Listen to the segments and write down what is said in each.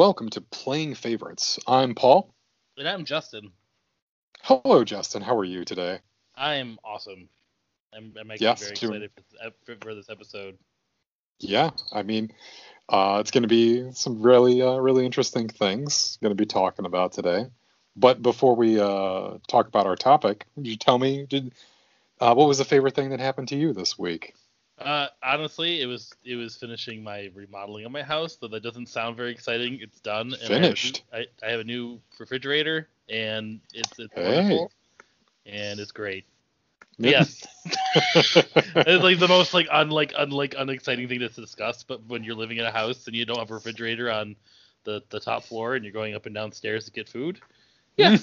Welcome to Playing Favorites. I'm Paul. And I'm Justin. Hello, Justin. How are you today? I am awesome. I'm, I'm actually Yes, very excited for, for, for this episode. Yeah, I mean, uh, it's going to be some really, uh, really interesting things going to be talking about today. But before we uh, talk about our topic, would you tell me, did uh, what was the favorite thing that happened to you this week? Uh, honestly, it was it was finishing my remodeling of my house, though that doesn't sound very exciting. It's done. and Finished? I have, a new, I, I have a new refrigerator, and it's it's Hey. wonderful, and it's great. Yes, it's like the most like unlike unlike unexciting thing to discuss. But when you're living in a house and you don't have a refrigerator on the the top floor and you're going up and down stairs to get food, yeah,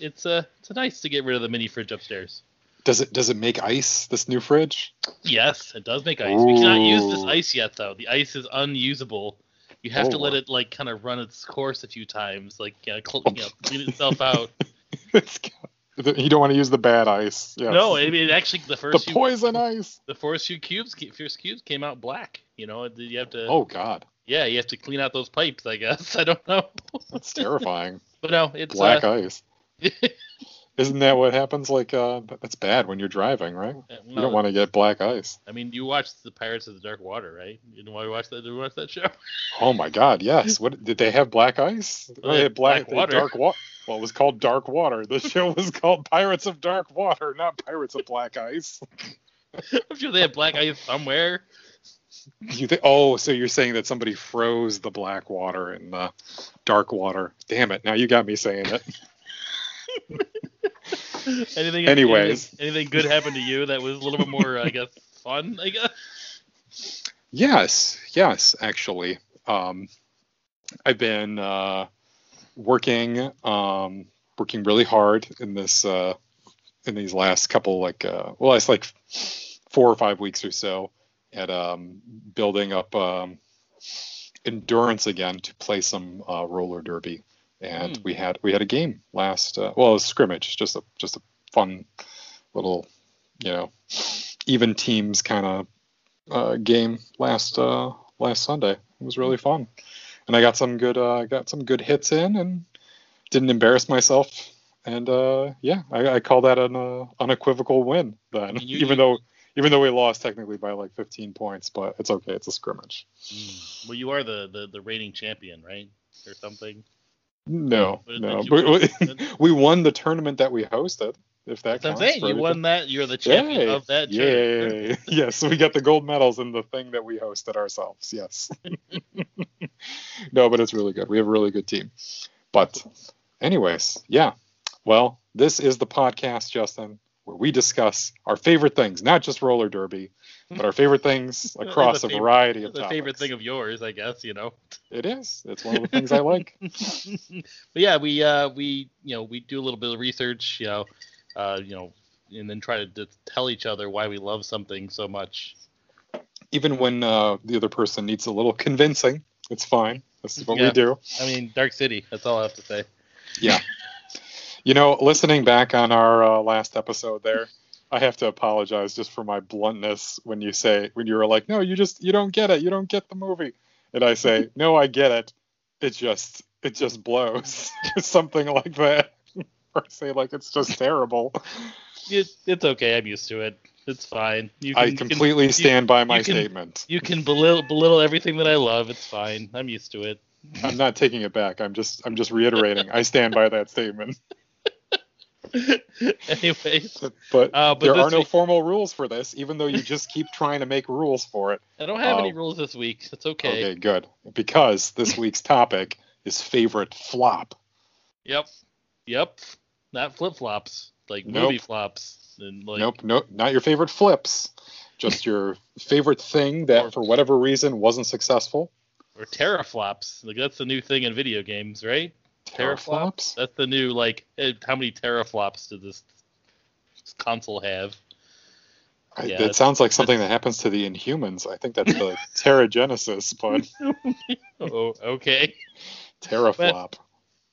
it's uh it's nice to get rid of the mini fridge upstairs. Does it does it make ice? This new fridge? Yes, it does make ice. We cannot use this ice yet, though. The ice is unusable. You have to Oh. let it like kind of run its course a few times, like you know, cl- you know, clean itself out. It's, you don't want to use the bad ice. Yes. No, I mean actually the the first few, poison ice. the first few cubes, first cubes came out black. You know, you have to. Oh God, Yeah, you have to clean out those pipes. I guess I don't know, that's terrifying. but no, it's Black uh, ice. Isn't that what happens? Like, uh, that's bad when you're driving, right? You don't want to get black ice. I mean, you watched the Pirates of the Dark Water, right? You know why you watch that? Did you watch that show? Oh my God, yes. What did they have? Black ice? Oh, they had black, black water. dark water. Well, it was called Dark Water. The show was called Pirates of Dark Water, not Pirates of Black Ice. I'm sure they have black ice somewhere. You think? Oh, so you're saying that somebody froze the black water in the dark water? Damn it! Now you got me saying it. anything Anyways. anything, anything good happened to you that was a little bit more i guess fun i guess Yes, yes, actually. Um, I've been uh, working um, working really hard in this uh, in these last couple like uh, well, it's like four or five weeks or so at um, building up um, endurance again to play some uh, roller derby. And Hmm. we had we had a game last uh, well, it was scrimmage, just a just a fun little you know even teams kind of uh, game last uh, last Sunday. It was really fun, and I got some good uh, got some good hits in, and didn't embarrass myself. And uh, yeah, I, I call that an uh, unequivocal win. Then, you- even you- though even though we lost technically by like 15 points, but it's okay. It's a scrimmage. well you are the, the the reigning champion right or something No, But- no, but we, we won the tournament that we hosted. If that That's counts you won that you're the champion Yay! of that. Yay! yes, we got the gold medals in the thing that we hosted ourselves. Yes. no, but it's really good. We have a really good team. But, anyways, yeah. Well, this is the podcast, Justin, where we discuss our favorite things, not just roller derby, but our favorite things across a favorite- variety of topics. favorite thing of yours i guess you know It is. It's one of the things I like. but yeah we uh we you know we do a little bit of research you know uh you know and then try to d- tell each other why we love something so much Even when uh, the other person needs a little convincing, it's fine. This is what we do. i mean dark city that's all i have to say Yeah. You know, listening back on our uh, last episode there, I have to apologize just for my bluntness when you say when you were like, "No, you just you don't get it. You don't get the movie." And I say, "No, I get it. It just it just blows." Something like that. or say like it's just terrible. It, it's okay. I'm used to it. It's fine. You I completely you- stand by my you can- statement. You can belittle, belittle everything that I love. It's fine. I'm used to it. I'm not taking it back. I'm just I'm just reiterating. I stand by that statement. Anyways, But, Uh, but there are no week- formal rules for this, even though you just keep trying to make rules for it. I don't have any Oh. rules this week. It's okay. Okay, good. Because this week's topic is favorite flop. Yep. Yep. Not flip flops, like Nope. movie flops. And like, nope, nope, not your favorite flips. Just your favorite thing that, for whatever reason, wasn't successful. Or teraflops. Like that's the new thing in video games, right? Teraflops? That's the new like. eh, How many teraflops did this console have? I- Yeah, that sounds like something that happens to the Inhumans. I think that's the Terrigenesis, but oh, okay. teraflop.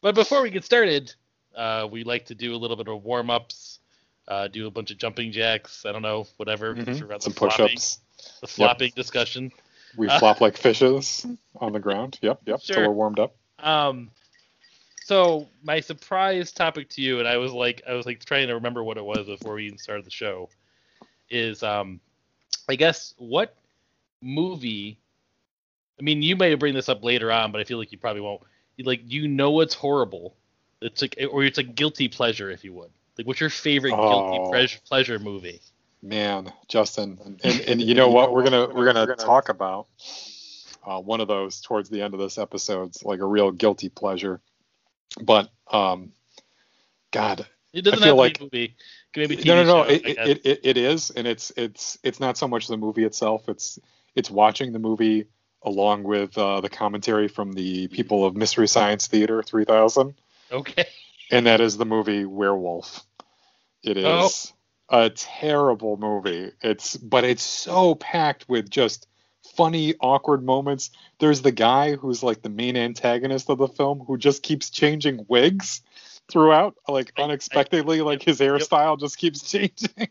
But before we get started, uh, we like to do a little bit of warm ups, uh, do a bunch of jumping jacks. I don't know, whatever. Mhm. Some the flopping- push-ups. The flopping discussion. We Uh, flop like fishes on the ground. Yep, yep. Till Sure. we're warmed up. Um, so my surprise topic to you, and I was like, I was like trying to remember what it was before we even started the show, is um, I guess what movie? I mean, you may bring this up later on, but I feel like you probably won't. Like, you know it's horrible. It's like, or it's a guilty pleasure, if you would. Like, what's your favorite guilty Oh. pleasure, pleasure movie? Man, Justin, and, and you know what? We're gonna we're gonna talk about uh, one of those towards the end of this episode. It's like a real guilty pleasure. But um, God, It doesn't I feel like- to be a movie. It can be a TV no, no, no. show, It, it, it, it is, and it's it's it's not so much the movie itself. It's it's watching the movie along with uh, the commentary from the people of Mystery Science Theater 3000, okay. and that is the movie Werewolf. It is Oh. a terrible movie. It's but it's so packed with just funny, awkward moments. There's the guy who's like the main antagonist of the film who just keeps changing wigs throughout, like I- I- unexpectedly, like his yep. hairstyle just keeps changing.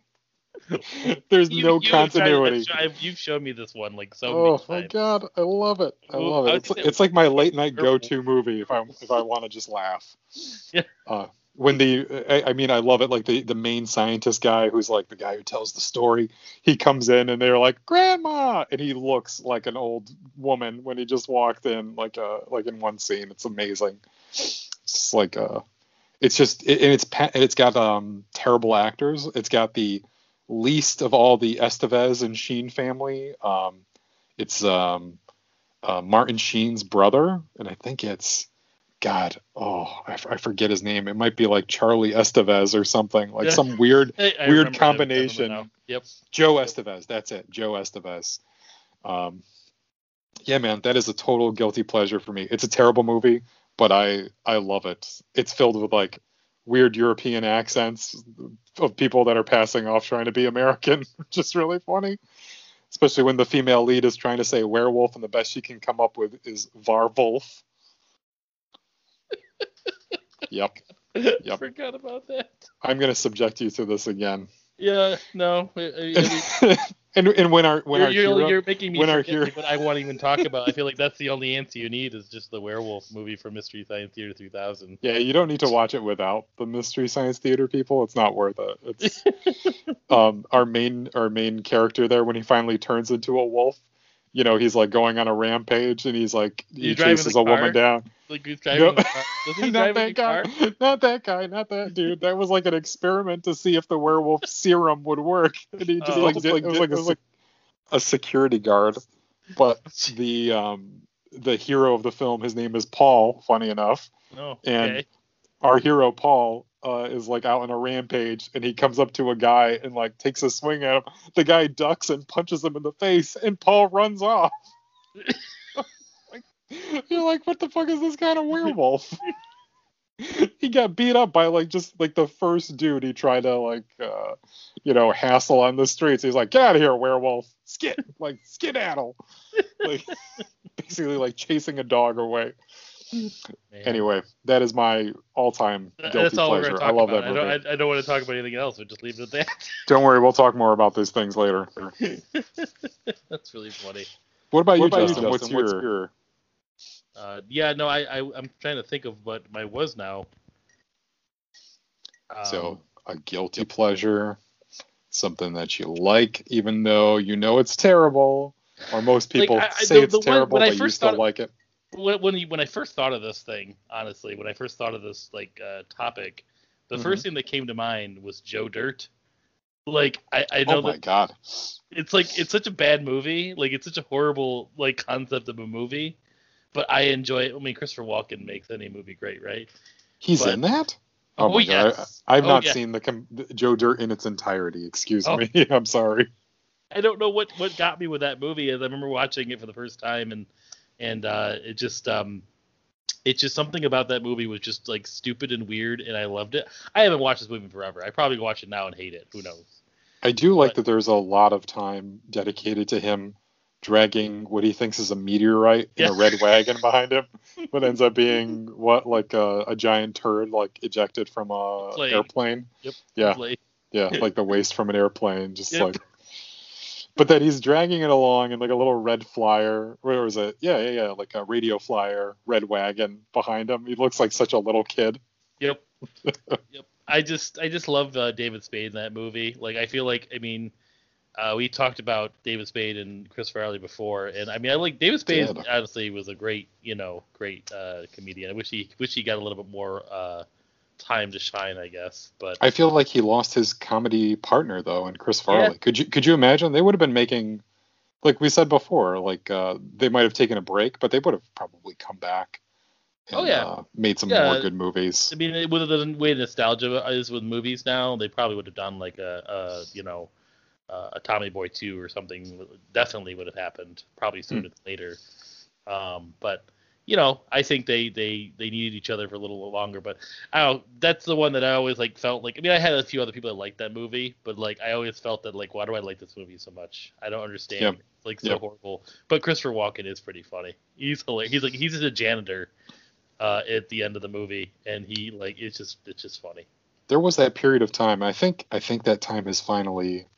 There's You- no you have tried- continuity. You've shown me this one like so Oh my god, I love it. I love it. It's, it's like my late night go-to movie if I if I want to just laugh. Yeah. Uh, when the I, I mean I love it like the the main scientist guy who's like the guy who tells the story. He comes in and they're like grandma and he looks like an old woman when he just walked in like uh like in one scene. It's amazing. It's like uh it's just it, and it's and it's got um terrible actors. It's got the least of all the Estevez and Sheen family. Um, it's um, uh, Martin Sheen's brother, and I think it's God. Oh, I, f- I forget his name. It might be like Charlie Estevez or something, like Yeah. some weird I- I weird remember- I remember combination. Yep. Joe Estevez. That's it. Joe Estevez. Um, yeah, man, that is a total guilty pleasure for me. It's a terrible movie, but I I love it. It's filled with like weird European accents of people that are passing off trying to be American, which is really funny. Especially when the female lead is trying to say werewolf, and the best she can come up with is Varwolf. Yep, I forgot about that. I'm gonna subject you to this again. Yeah. No. I mean, and and when our when you're, our you're, hero, you're making me when our hero- what I won't even talk about. I feel like that's the only answer you need is just the werewolf movie from Mystery Science Theater 3000. Yeah, you don't need to watch it without the Mystery Science Theater people. It's not worth it. It's um our main our main character there when he finally turns into a wolf. You know, he's like going on a rampage and he's like he You chases the a woman down. Like who's driving? No. the car? Doesn't he not drive a that guy. car? Not that guy. Not that dude. That was like an experiment to see if the werewolf serum would work. And he just Oh. like, did, it was like, a, sec- a security guard. But the um the hero of the film, his name is Paul. Funny enough Oh, And- okay. our hero Paul uh, is like out on a rampage and he comes up to a guy and like takes a swing at him. The guy ducks and punches him in the face and Paul runs off. Like, You're like, what the fuck is this kind of werewolf? he got beat up by like just like the first dude he tried to like uh you know hassle on the streets. He's like, get out of here, werewolf. Skid like skedaddle. like basically like chasing a dog away. Man. Anyway, that is my all-time guilty that's all we're pleasure. I love about. that I movie. don't, I, I don't want to talk about anything else. We'll just leave it at that. Don't worry, we'll talk more about these things later. That's really funny. What about, What you, about you, Justin? What's, Justin? What's your, Uh, yeah, no, I, I I'm trying to think of what my was now. Um, so a guilty pleasure, something that you like, even though you know it's terrible, or most people I- I- say the- it's the one- terrible, when I but you still thought- like it. When when, you, when I first thought of this thing, honestly, when I first thought of this like uh, topic, the Mhm. first thing that came to mind was Joe Dirt. Like I, I know Oh my that god! it's like it's such a bad movie, like it's such a horrible like concept of a movie, but I enjoy it. I mean, Christopher Walken makes any movie great, right? He's But- in that. Oh, my god! yes. I, I've Oh, not yeah. seen the, com- Joe Dirt in its entirety. Excuse Oh. me. I'm sorry. I don't know what what got me with that movie. Is I remember watching it for the first time and and uh, it just um it's just something about that movie was just like stupid and weird and I loved it. I haven't watched this movie in forever. I probably watch it now and hate it. Who knows? I do like But- that there's a lot of time dedicated to him dragging what he thinks is a meteorite in Yeah. a red wagon behind him, but ends up being what like a, a giant turd like ejected from a Plane. airplane. Yep. Yeah, Like, yeah, like the waste from an airplane. Just Yep. like but then he's dragging it along in like a little red flyer. Where was it? Yeah, yeah, yeah, like a radio flyer, red wagon behind him. He looks like such a little kid. Yep. yep. I just I just love uh, David Spade in that movie. Like I feel like I mean, uh, we talked about David Spade and Chris Farley before, and I mean I like David Spade. Honestly, was a great you know great uh, comedian. I wish he wish he got a little bit more uh, time to shine, I guess. But I feel like he lost his comedy partner though, and Chris Farley. Yeah. Could you could you imagine? They would have been making, like we said before, like uh, they might have taken a break, but they would have probably come back. Oh, yeah. uh, made some Yeah. more good movies. I mean, with the way nostalgia is with movies now, they probably would have done like a, a you know uh, a Tommy Boy two or something. Definitely would have happened. Probably sooner than later. Um, but you know, I think they they they needed each other for a little longer. But I don't. That's the one that I always like felt like. I mean, I had a few other people that liked that movie, but like I always felt that like, why do I like this movie so much? I don't understand. Yep. It's like so Yep. horrible. But Christopher Walken is pretty funny. He's hilarious. He's like he's just a janitor uh, at the end of the movie, and he like it's just it's just funny. There was that period of time. I think I think that time has finally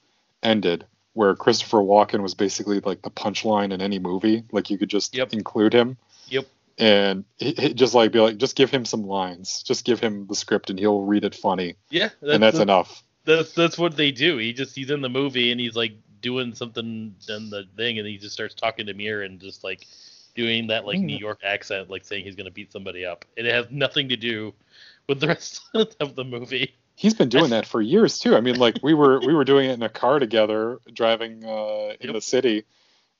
ended, where Christopher Walken was basically like the punchline in any movie. Like you could just Yep. include him. Yep. And he, he- just like be like, just give him some lines, just give him the script, and he'll read it funny, Yeah, and that's enough. that's that's what they do. He just he's in the movie and he's like doing something in the thing, and he just starts talking to Mir and just like doing that like Mm. New York accent, like saying he's gonna beat somebody up, and it has nothing to do with the rest of the movie. He's been doing that for years too. I mean, like we were we were doing it in a car together, driving uh, in Yep. the city.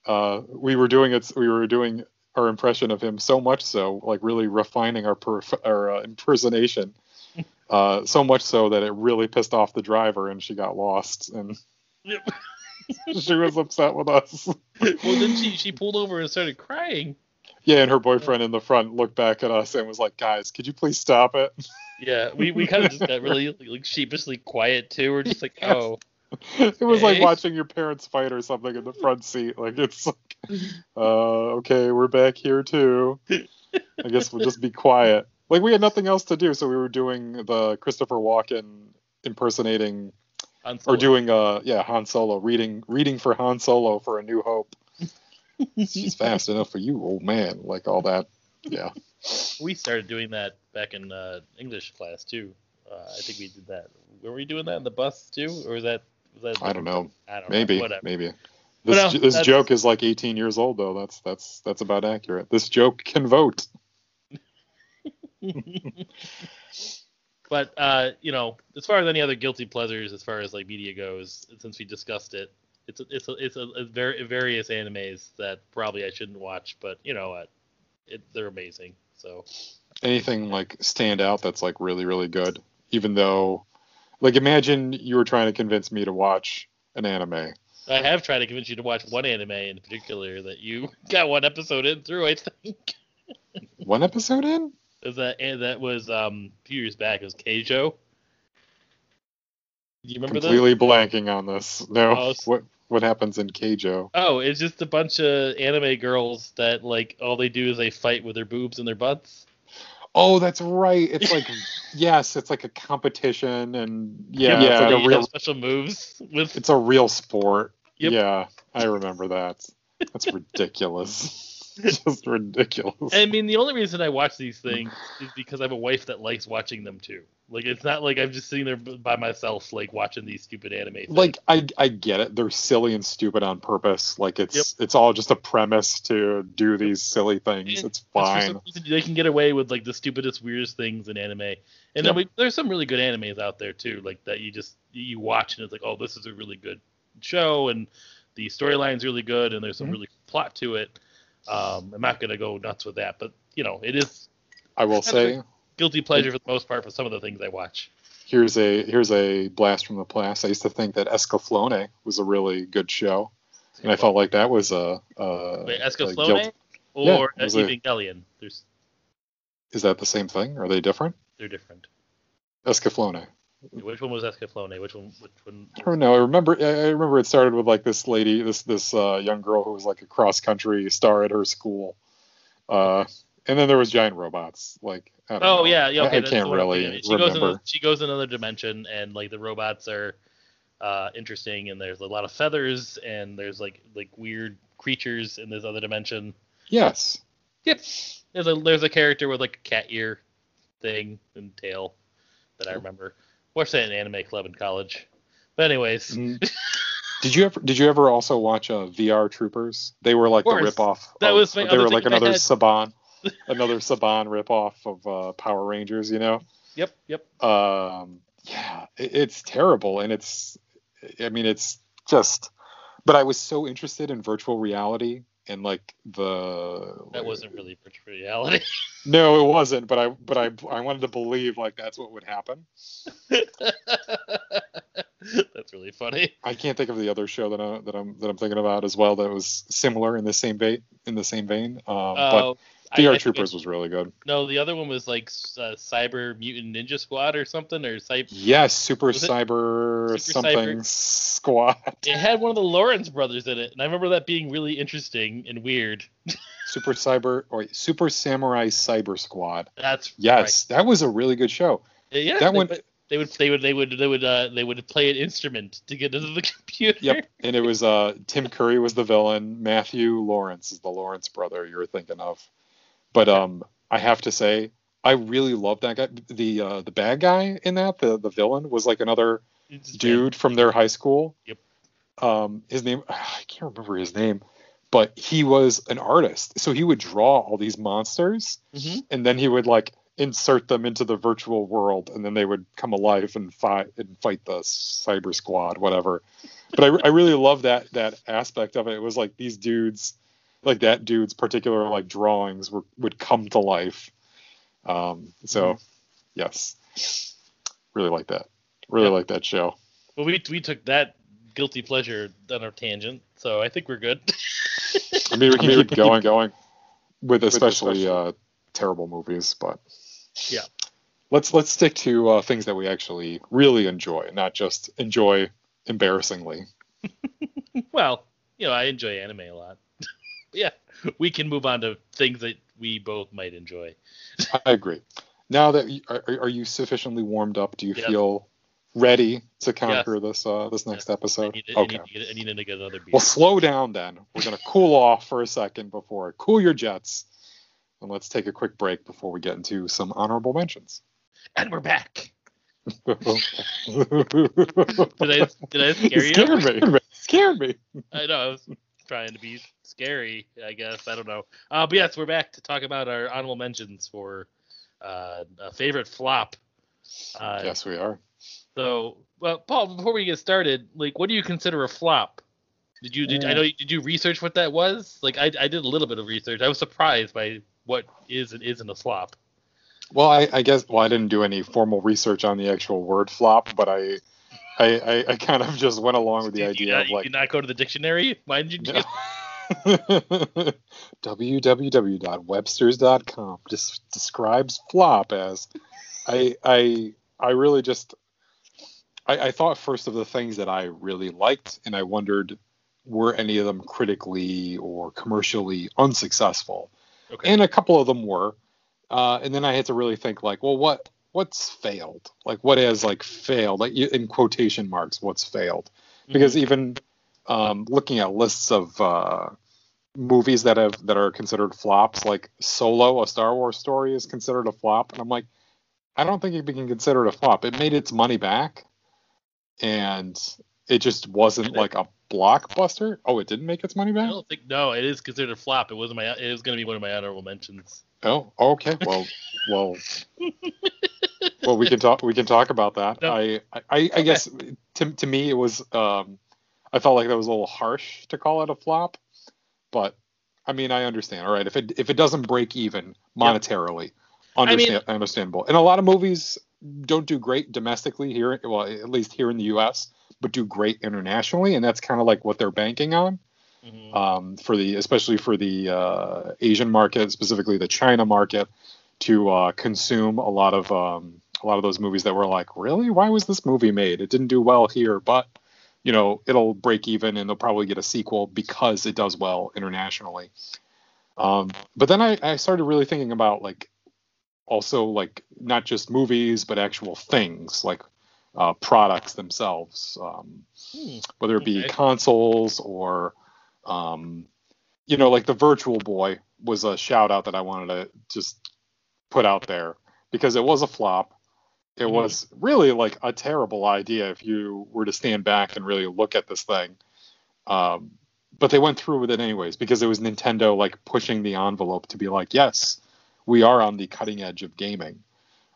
Uh, we were doing it. We were doing our impression of him so much so, like really refining our perf- our uh, impersonation. Uh, so much so that it really pissed off the driver, and she got lost, and Yep. she was upset with us. well, then she she pulled over and started crying. Yeah, and her boyfriend in the front looked back at us and was like, "Guys, could you please stop it?" Yeah, we, we kind of just got really like sheepishly quiet too. We're just like, oh, it was like watching your parents fight or something in the front seat. Like it's uh, okay, we're back here too. I guess we'll just be quiet. Like we had nothing else to do, so we were doing the Christopher Walken impersonating or doing uh yeah Han Solo reading reading for Han Solo for A New Hope. She's fast enough for you, old man. Like all that. Yeah. We started doing that back in uh, English class too. Uh, I think we did that. Were we doing that in the bus too, or was that? Was that I don't know. I don't Maybe. know. Whatever. Maybe. This, no, this joke is like 18 years old though. That's that's that's about accurate. This joke can vote. but uh, you know, as far as any other guilty pleasures, as far as like media goes, since we discussed it, it's a, it's a, it's a, a very various animes that probably I shouldn't watch, but you know what, it, they're amazing. So anything like stand out that's like really really good even though like imagine you were trying to convince me to watch an anime I have tried to convince you to watch one anime in particular that you got one episode in through. I think. one episode in Is that and that was um a few years back. It was Keijo. Do you remember that? completely blanking on this no Oh, what what happens in keijo Oh, it's just a bunch of anime girls that like all they do is they fight with their boobs and their butts. Oh that's right it's like yes it's like a competition and yeah, Yep, it's like a real special moves with. it's a real sport Yep. yeah i remember that that's ridiculous just ridiculous I mean, the only reason I watch these things is because I have a wife that likes watching them too. Like, it's not like I'm just sitting there by myself, like watching these stupid anime. Things. like I I get it. They're silly and stupid on purpose. Like it's it's all just a premise to do these silly things. And It's It's fine. reason they can get away with like the stupidest, weirdest things in anime. And Yep. then we, there's some really good animes out there too, like that you just you watch and it's like, oh, this is a really good show, and the storyline's really good, and there's some Mhm. really plot to it. Um, I'm not gonna go nuts with that, but you know, it is I will say guilty pleasure for the most part for some of the things I watch. here's a here's a blast from the past. I used to think that Escaflowne was a really good show, and I felt like that was a, a Wait, a guilt- or Yeah, it a- There's Is that the same thing? Are they different? they're different. Escaflowne. Which one was Escaflowne? Which one? Which one? I don't know. I remember. I I remember it started with like this lady, this this uh, young girl who was like a cross country star at her school, uh, and then there was giant robots. Like I don't Oh know. yeah, yeah. I- Okay, I that's can't the one I'm really. She goes in. remember. A, she goes in another dimension, and like the robots are uh, interesting, and there's a lot of feathers, and there's like like weird creatures in this other dimension. Yes. Yep. There's a there's a character with like a cat ear thing and tail that I remember. That in anime club in college. But anyways, Mm. Did you ever did you ever also watch uh, VR Troopers? They were like the ripoff. That of- was my they were like another. Saban, another Saban ripoff of uh, Power Rangers. You know. yep, yep. um yeah it, it's terrible and it's i mean it's just but i was so interested in virtual reality and like the That wasn't really reality. no it wasn't but i but i i wanted to believe like that's what would happen That's really funny. i can't think of the other show that, I, that i'm that i'm thinking about as well that was similar in the same vein in the same vein um but I- vr I troopers was really good No, the other one was like uh, Cyber Mutant Ninja Squad or something, or Cyber. yes super cyber Super something Cyber- squad It had one of the Lawrence brothers in it, and I remember that being really interesting and weird. super cyber or super samurai cyber squad That's Yes, that was a really good show. Yeah, that they, one- They would, they would, they would, they would, uh, they would play an instrument to get into the computer. Yep, and it was uh Tim Curry was the villain. Matthew Lawrence is the Lawrence brother you're thinking of. But um, I have to say, I really loved that guy. The uh, the bad guy in that, the the villain, was like another dude from their high school. Yep. Um, his name I can't remember his name, but he was an artist, so he would draw all these monsters. Mhm. and then he would like insert them into the virtual world, and then they would come alive and fight and fight the cyber squad, whatever. But I, I really love that that aspect of it. It was like these dudes, like that dude's particular like drawings were would come to life. Um, so yes, really like that. Really Yep. like that show. Well, we we took that guilty pleasure on our tangent, so I think we're good. I mean, we can keep going, going with especially especially- uh, terrible movies, but Yeah. let's let's stick to uh, things that we actually really enjoy, not just enjoy embarrassingly. well, you know, I enjoy anime a lot. yeah, we can move on to things that we both might enjoy. I agree. Now that you, are, are you sufficiently warmed up? Do you Yes. feel ready to conquer this uh, this next I episode? need, to, I, okay. need get, I need to get another beer. Well, slow down then. We're gonna cool off for a second before cool your jets, and let's take a quick break before we get into some honorable mentions. and we're back. did Did I did I scare you? Scared me. Scared me. I know I was trying to be scary. I guess I don't know. Uh, but yes, we're back to talk about our honorable mentions for uh, a favorite flop. Uh, yes, we are. So, well, Paul, before we get started, like, what do you consider a flop? Did you did I know you- did you research what that was? Like, I I did a little bit of research. I was surprised by what is and isn't a flop. Well, I, I guess well, I didn't do any formal research on the actual word flop, but I, I, I, I kind of just went along with the Did idea not, of you like did not go to the dictionary? Why did you do? www.websters.com just describes flop as I I I really just I, I thought first of the things that I really liked and I wondered were any of them critically or commercially unsuccessful Okay. and a couple of them were uh, and then I had to really think like well what what's failed like what has like failed like in quotation marks what's failed Mm-hmm. because even um, looking at lists of uh, movies that have that are considered flops, like Solo, a Star Wars story, is considered a flop, and I'm like, I don't think it can consider it a flop. It made its money back, and it just wasn't like a blockbuster. Oh, it didn't make its money back. I don't think no, it is considered a flop. It wasn't my. It was going to be one of my honorable mentions. Oh, okay. Well, well, well. We can talk. We can talk about that. No. I, I, I guess to to me it was. Um, I felt like that was a little harsh to call it a flop, but I mean I understand. All right, if it if it doesn't break even monetarily, I mean- understand understandable. And a lot of movies don't do great domestically here. Well, at least here in the U.S., but do great internationally, and that's kind of like what they're banking on Mhm. um, for the especially for the uh, Asian market, specifically the China market, to uh, consume a lot of um, a lot of those movies that were like, really, why was this movie made? It didn't do well here, but you know, it'll break even and they'll probably get a sequel because it does well internationally. Um, but then I, I started really thinking about like also like not just movies but actual things like uh, products themselves, um, Hmm. whether it be Okay. consoles or, um, you know, like the Virtual Boy was a shout out that I wanted to just put out there because it was a flop. It Mhm. was really like a terrible idea if you were to stand back and really look at this thing. Um, but they went through with it anyways because it was Nintendo like pushing the envelope to be like, yes, we are on the cutting edge of gaming,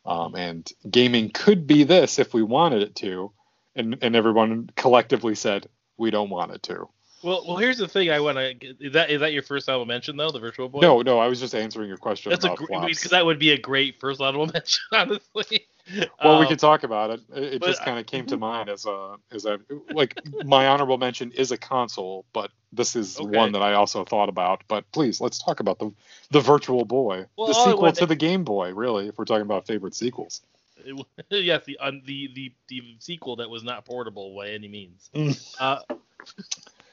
um, and gaming could be this if we wanted it to, and and everyone collectively said we don't want it to. Well, well, here's the thing. I want to. Is that is that your first honorable mention though? The Virtual Boy. No, no, I was just answering your question that's a great because that would be a great first honorable mention, honestly. well, we Um, could talk about it. It, it just kind of came to mind as a as a like my honorable mention is a console, but this is Okay. one that I also thought about. But please, let's talk about the the Virtual Boy, Well, the sequel want- to the Game Boy. Really, if we're talking about favorite sequels. yes, the, un, the the the sequel that was not portable by any means. Mm. Uh,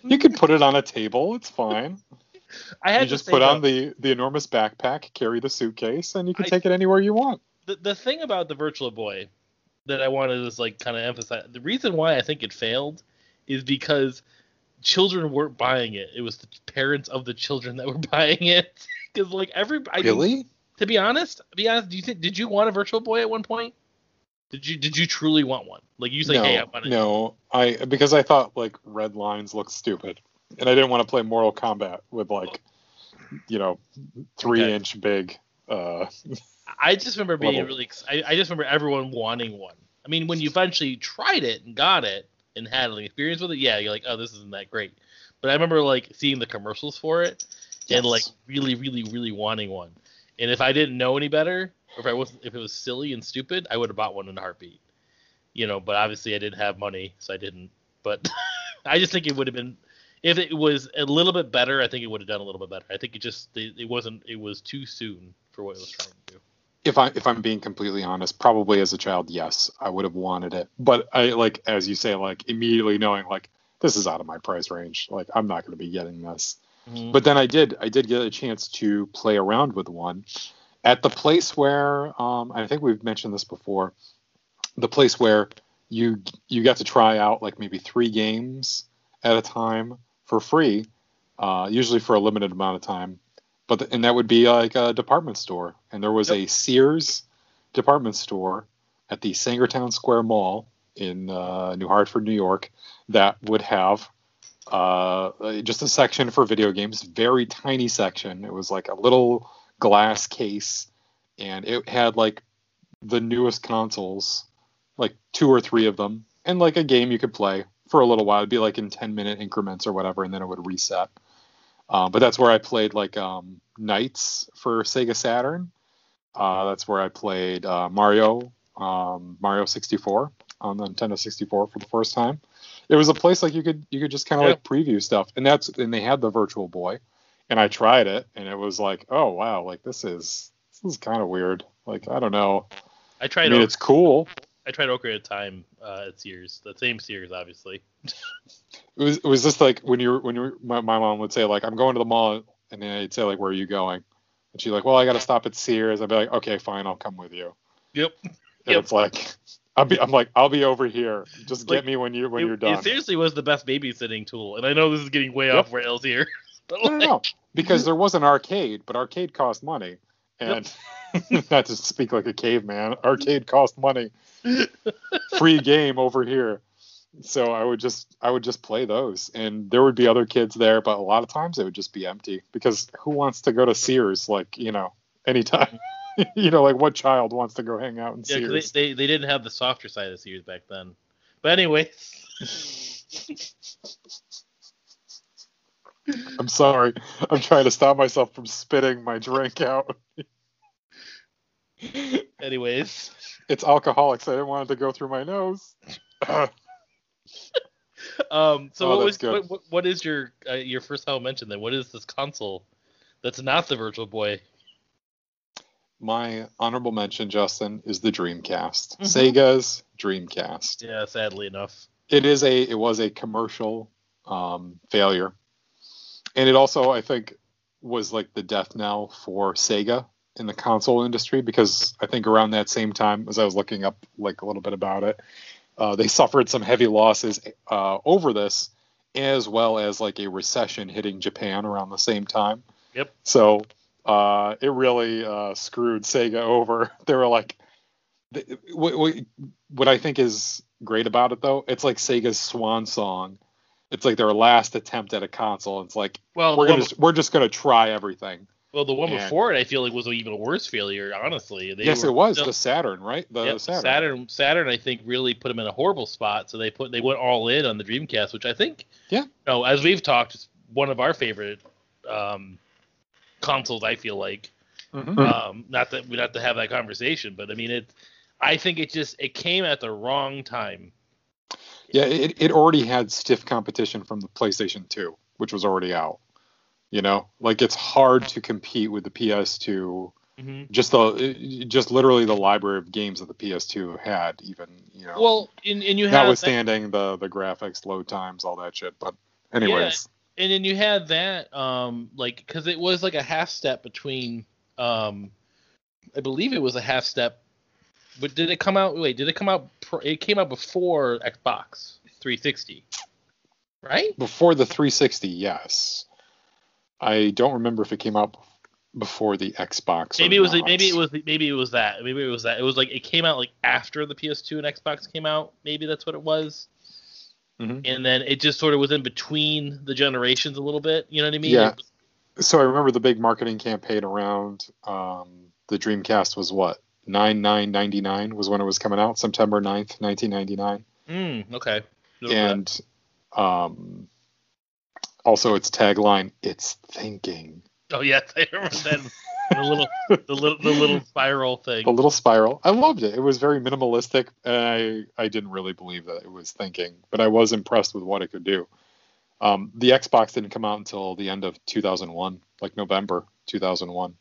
You could put it on a table. It's fine. I had You to just put though, on the the enormous backpack, carry the suitcase, and you can I- take it anywhere you want. The, the thing about the Virtual Boy that I wanted to just like kind of emphasize. The reason why I think it failed is because children weren't buying it. It was the parents of the children that were buying it. Because like every I mean, to be honest, to be honest, do you think did you want a Virtual Boy at one point? Did you did you truly want one? Like you say, no, hey, I want it. no, I because I thought like red lines looked stupid, and I didn't want to play Mortal Kombat with like, you know, three Okay. inch big. Uh, I just remember being Level. really. I, I just remember everyone wanting one. I mean, when you eventually tried it and got it and had an experience with it, yeah, you're like, oh, this isn't that great. But I remember like seeing the commercials for it and like really, really, really wanting one. And if I didn't know any better, or if I was if it was silly and stupid, I would have bought one in a heartbeat. You know, but obviously I didn't have money, so I didn't. But I just think it would have been if it was a little bit better. I think it would have done a little bit better. I think it just it, it wasn't. It was too soon for what it was trying to do. If I if I'm being completely honest, probably as a child, yes, I would have wanted it. But I like as you say, like immediately knowing like this is out of my price range. Like I'm not going to be getting this. Mhm. But then I did I did get a chance to play around with one at the place where um, I think we've mentioned this before. The place where you you got to try out like maybe three games at a time for free, uh, usually for a limited amount of time. But the, and that would be like a department store, and there was Yep. a Sears department store at the Sangertown Square Mall in uh, New Hartford, New York, that would have uh, just a section for video games, very tiny section. It was like a little glass case, and it had like the newest consoles, like two or three of them, and like a game you could play for a little while. It'd be like in 10 minute increments or whatever, and then it would reset. Um, but that's where I played like um, Nights for Sega Saturn. Uh, that's where I played uh, Mario, um, Mario 64 on the Nintendo 64 for the first time. It was a place like you could you could just kind of Yeah. like preview stuff, and that's and they had the Virtual Boy, and I tried it, and it was like, oh wow, like this is this is kind of weird. Like I don't know. I tried. I mean, it's cool. I tried Ocarina of Time uh, at Sears, the same Sears, obviously. It was it was just like when you're when you're my, my mom would say like I'm going to the mall, and then I'd say like where are you going, and she's like, well I got to stop at Sears. I'd be like, okay, fine, I'll come with you. Yep. And Yep. it's like I'll be I'm like I'll be over here. Just Like, get me when you when it, you're done. it seriously was the best babysitting tool, and I know this is getting way Yep. off rails here. But No, no, like, no. Because there was an arcade, but arcade cost money. And not to speak like a caveman, arcade cost money. Free game over here. So I would just I would just play those. And there would be other kids there, but a lot of times it would just be empty. Because who wants to go to Sears like, you know, anytime? you know, like what child wants to go hang out in yeah, Sears? they, they they didn't have the softer side of Sears back then. But anyway, I'm sorry. I'm trying to stop myself from spitting my drink out. anyways, It's alcoholics. I didn't want it to go through my nose. um, so oh, what was what, what, what is your uh, your first time mention then? What is this console that's not the Virtual Boy? My honorable mention, Justin, is the Dreamcast. Mhm. Sega's Dreamcast. Yeah, sadly enough. It is a it was a commercial um, failure, and it also I think was like the death knell for Sega in the console industry because I think around that same time as I was looking up like a little bit about it, uh, they suffered some heavy losses uh, over this, as well as like a recession hitting Japan around the same time. Yep. So uh, it really uh, screwed Sega over. They were like, th- what, what, what I think is great about it though, it's like Sega's swan song. It's like their last attempt at a console. It's like Well, we're gonna we're just gonna try everything. Well, the one and- before it, I feel like was an even worse failure. Honestly, they yes, were it was still- the Saturn, right? The Yep, Saturn. Saturn. Saturn, I think, really put them in a horrible spot. So they put they went all in on the Dreamcast, which I think, Yeah. no, as we've talked, is one of our favorite um, consoles. I feel like, Mhm. um, not that we'd have to have that conversation, but I mean, it. I think it just it came at the wrong time. Yeah, it, it already had stiff competition from the PlayStation 2, which was already out. You know, like it's hard to compete with the PS2. hmm Just the just literally the library of games that the PS2 had, even you know, Well, and, and you had notwithstanding the the graphics, load times, all that shit. But anyways, and then you had that um like because it was like a half step between um i believe it was a half step but did it come out wait did it come out it came out before xbox 360 right before the 360, yes. I don't remember if it came out before the Xbox. maybe it was not. maybe it was maybe it was that maybe it was that it was like it came out like after the ps2 and xbox came out maybe that's what it was Mhm. and then it just sort of was in between the generations a little bit you know what i mean Yeah. So I remember the big marketing campaign around um, the Dreamcast was what nine nine ninety nine was when it was coming out, September 9th, nineteen ninety nine, mm, okay and um, also its tagline, "It's thinking." Oh yes, I remember that. the little, the little, the little spiral thing. The little spiral. I loved it. It was very minimalistic, and I I didn't really believe that it was thinking, but I was impressed with what it could do. Um, the Xbox didn't come out until the end of 2001, like November 2001.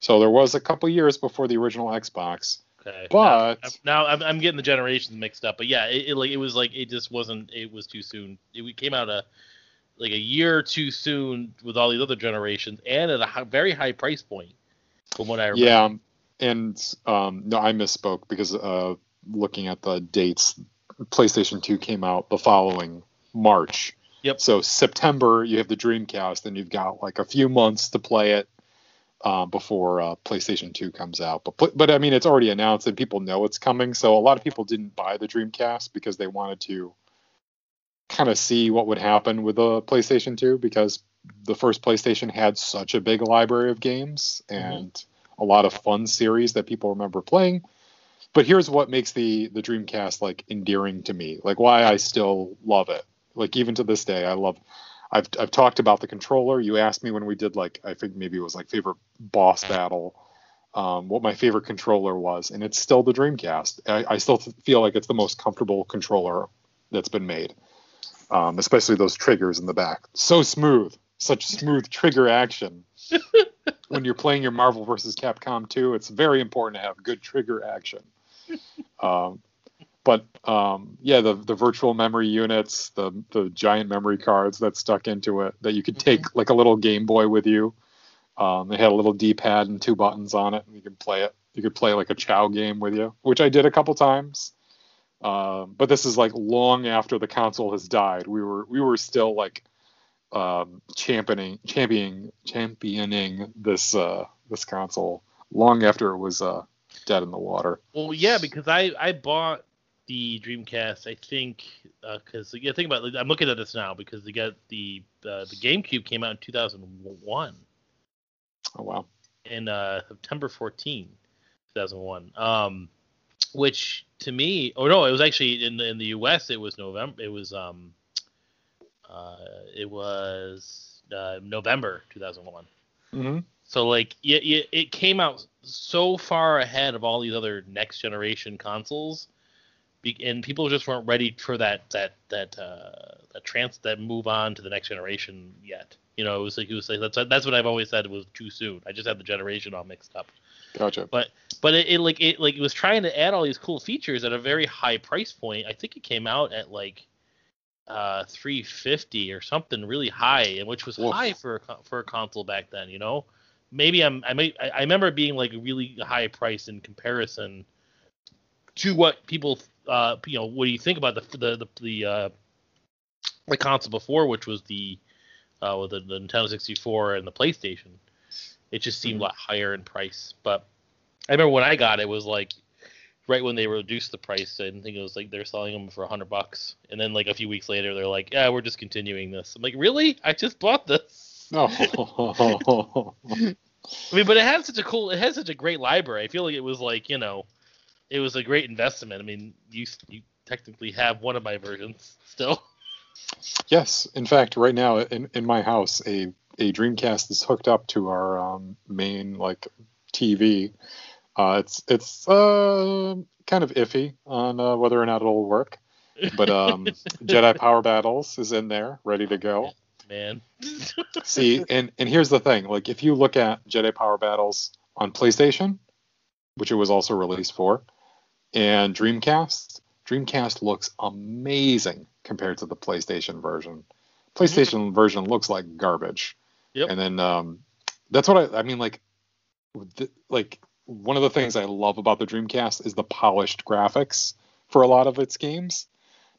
So there was a couple years before the original Xbox. Okay. But- now, now I'm, I'm getting the generations mixed up. But yeah, it, it like it was like it just wasn't. It was too soon. It came out a like a year too soon with all these other generations, and at a hi- very high price point, from what I remember. Yeah, um, and um, no, I misspoke because uh, looking at the dates, PlayStation 2 came out the following March. Yep. So September, you have the Dreamcast, and you've got like a few months to play it uh, before uh, PlayStation 2 comes out. But but I mean, it's already announced and people know it's coming. So a lot of people didn't buy the Dreamcast because they wanted to kind of see what would happen with the PlayStation 2 because the first PlayStation had such a big library of games and a lot of fun series that people remember playing. But here's what makes the the Dreamcast like endearing to me, like why I still love it. Like even to this day, I love. I've I've talked about the controller. You asked me when we did like I think maybe it was like favorite boss battle, um, what my favorite controller was, and it's still the Dreamcast. I, I still feel like it's the most comfortable controller that's been made, um, especially those triggers in the back. So smooth, such smooth trigger action. when you're playing your Marvel versus Capcom 2, it's very important to have good trigger action. Um, but um, yeah, the the virtual memory units, the the giant memory cards that stuck into it that you could take like a little Game Boy with you. Um, they had a little D-pad and two buttons on it, and you could play it. You could play like a Chao game with you, which I did a couple times. Um, but this is like long after the console has died. We were we were still like um, championing championing championing this uh, this console long after it was uh, dead in the water. Well, yeah, because I I bought the Dreamcast. I think because yeah, think about it. I'm looking at this now because they got the uh, the GameCube came out in 2001 Oh wow. in uh, September 14, 2001. Um, which to me, oh no, it was actually in the in the U.S. It was November. It was um, uh, it was uh, November 2001. Mm-hmm. So like yeah, yeah, it came out so far ahead of all these other next generation consoles, and people just weren't ready for that that that uh, that trans that move on to the next generation yet. You know, it was like it was like that's that's what I've always said was too soon. I just had the generation all mixed up. Gotcha. But but it, it like it like it was trying to add all these cool features at a very high price point. I think it came out at like uh 350 or something really high, and which was Woof. high for a, for a console back then. You know, maybe I'm I may I remember it being like a really high price in comparison to what people uh, you know, what do you think about the the the the, uh, the console before, which was the uh, with the, the Nintendo 64 and the PlayStation? It just seemed mm-hmm. a lot higher in price. But I remember when I got it, it was like right when they reduced the price. I think it was like they're selling them for hundred bucks, and then like a few weeks later, they're like, "Yeah, we're discontinuing this." I'm like, "Really? I just bought this." Oh. I mean, but it has such a cool, it has such a great library. I feel like it was like, you know, it was a great investment. I mean, you you technically have one of my versions still. yes, in fact, right now in, in my house, a a Dreamcast is hooked up to our um, main like TV. Uh, it's it's uh, kind of iffy on uh, whether or not it'll work, but um, Jedi Power Battles is in there, ready to go. Man, See, and and here's the thing: like if you look at Jedi Power Battles on PlayStation, which it was also released for, and Dreamcast, Dreamcast looks amazing compared to the PlayStation version. PlayStation version looks like garbage. Yep. And then um, that's what I I mean like th- like one of the things I love about the Dreamcast is the polished graphics for a lot of its games.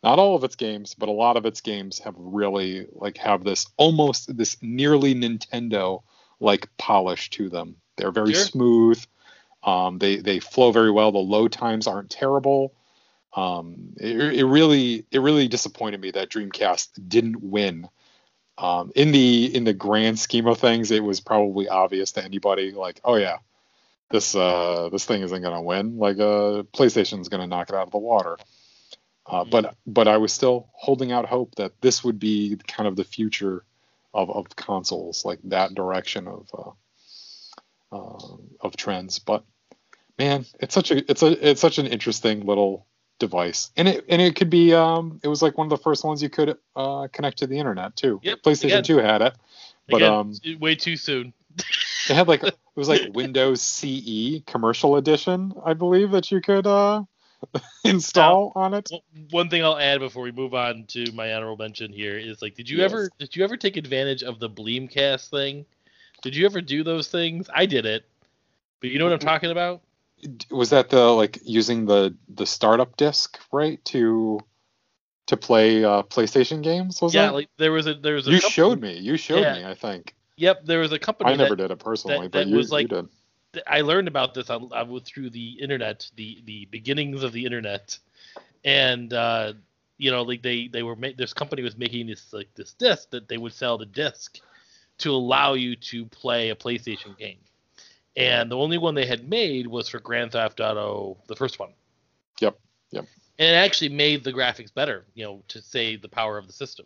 Not all of its games, but a lot of its games have really like have this almost this nearly Nintendo like polish to them. They're very Sure. smooth. Um, they they flow very well. The load times aren't terrible. Um, it, it really it really disappointed me that Dreamcast didn't win. Um, in the in the grand scheme of things, it was probably obvious to anybody like, oh yeah, this uh this thing isn't gonna win. Like uh PlayStation's gonna knock it out of the water. Uh, but but I was still holding out hope that this would be kind of the future of, of consoles, like that direction of uh, uh, of trends. But man, it's such a it's a it's such an interesting little device, and it and it could be um it was like one of the first ones you could uh, connect to the internet too. Yep, PlayStation again. Two had it, but Again, um way too soon. it had like it was like Windows CE commercial edition, I believe that you could uh install on it. One thing I'll add before we move on to my honorable mention here is like, did you Yes. ever did you ever take advantage of the Bleemcast thing? Did you ever do those things? I did it, but you know what I'm talking about? Was that the like using the the startup disc right to to play uh PlayStation games was yeah, that? like there was a there was a you company- showed me. You showed Yeah. me, I think. Yep, there was a company I never that, did it personally, that- but you, was, you like, did. I learned about this I on through the internet, the the beginnings of the internet, and uh, you know, like they they were ma- this company was making this like this disc that they would sell the disc to allow you to play a PlayStation game, and the only one they had made was for Grand Theft Auto, the first one. Yep, yep. And it actually made the graphics better, you know, to say the power of the system.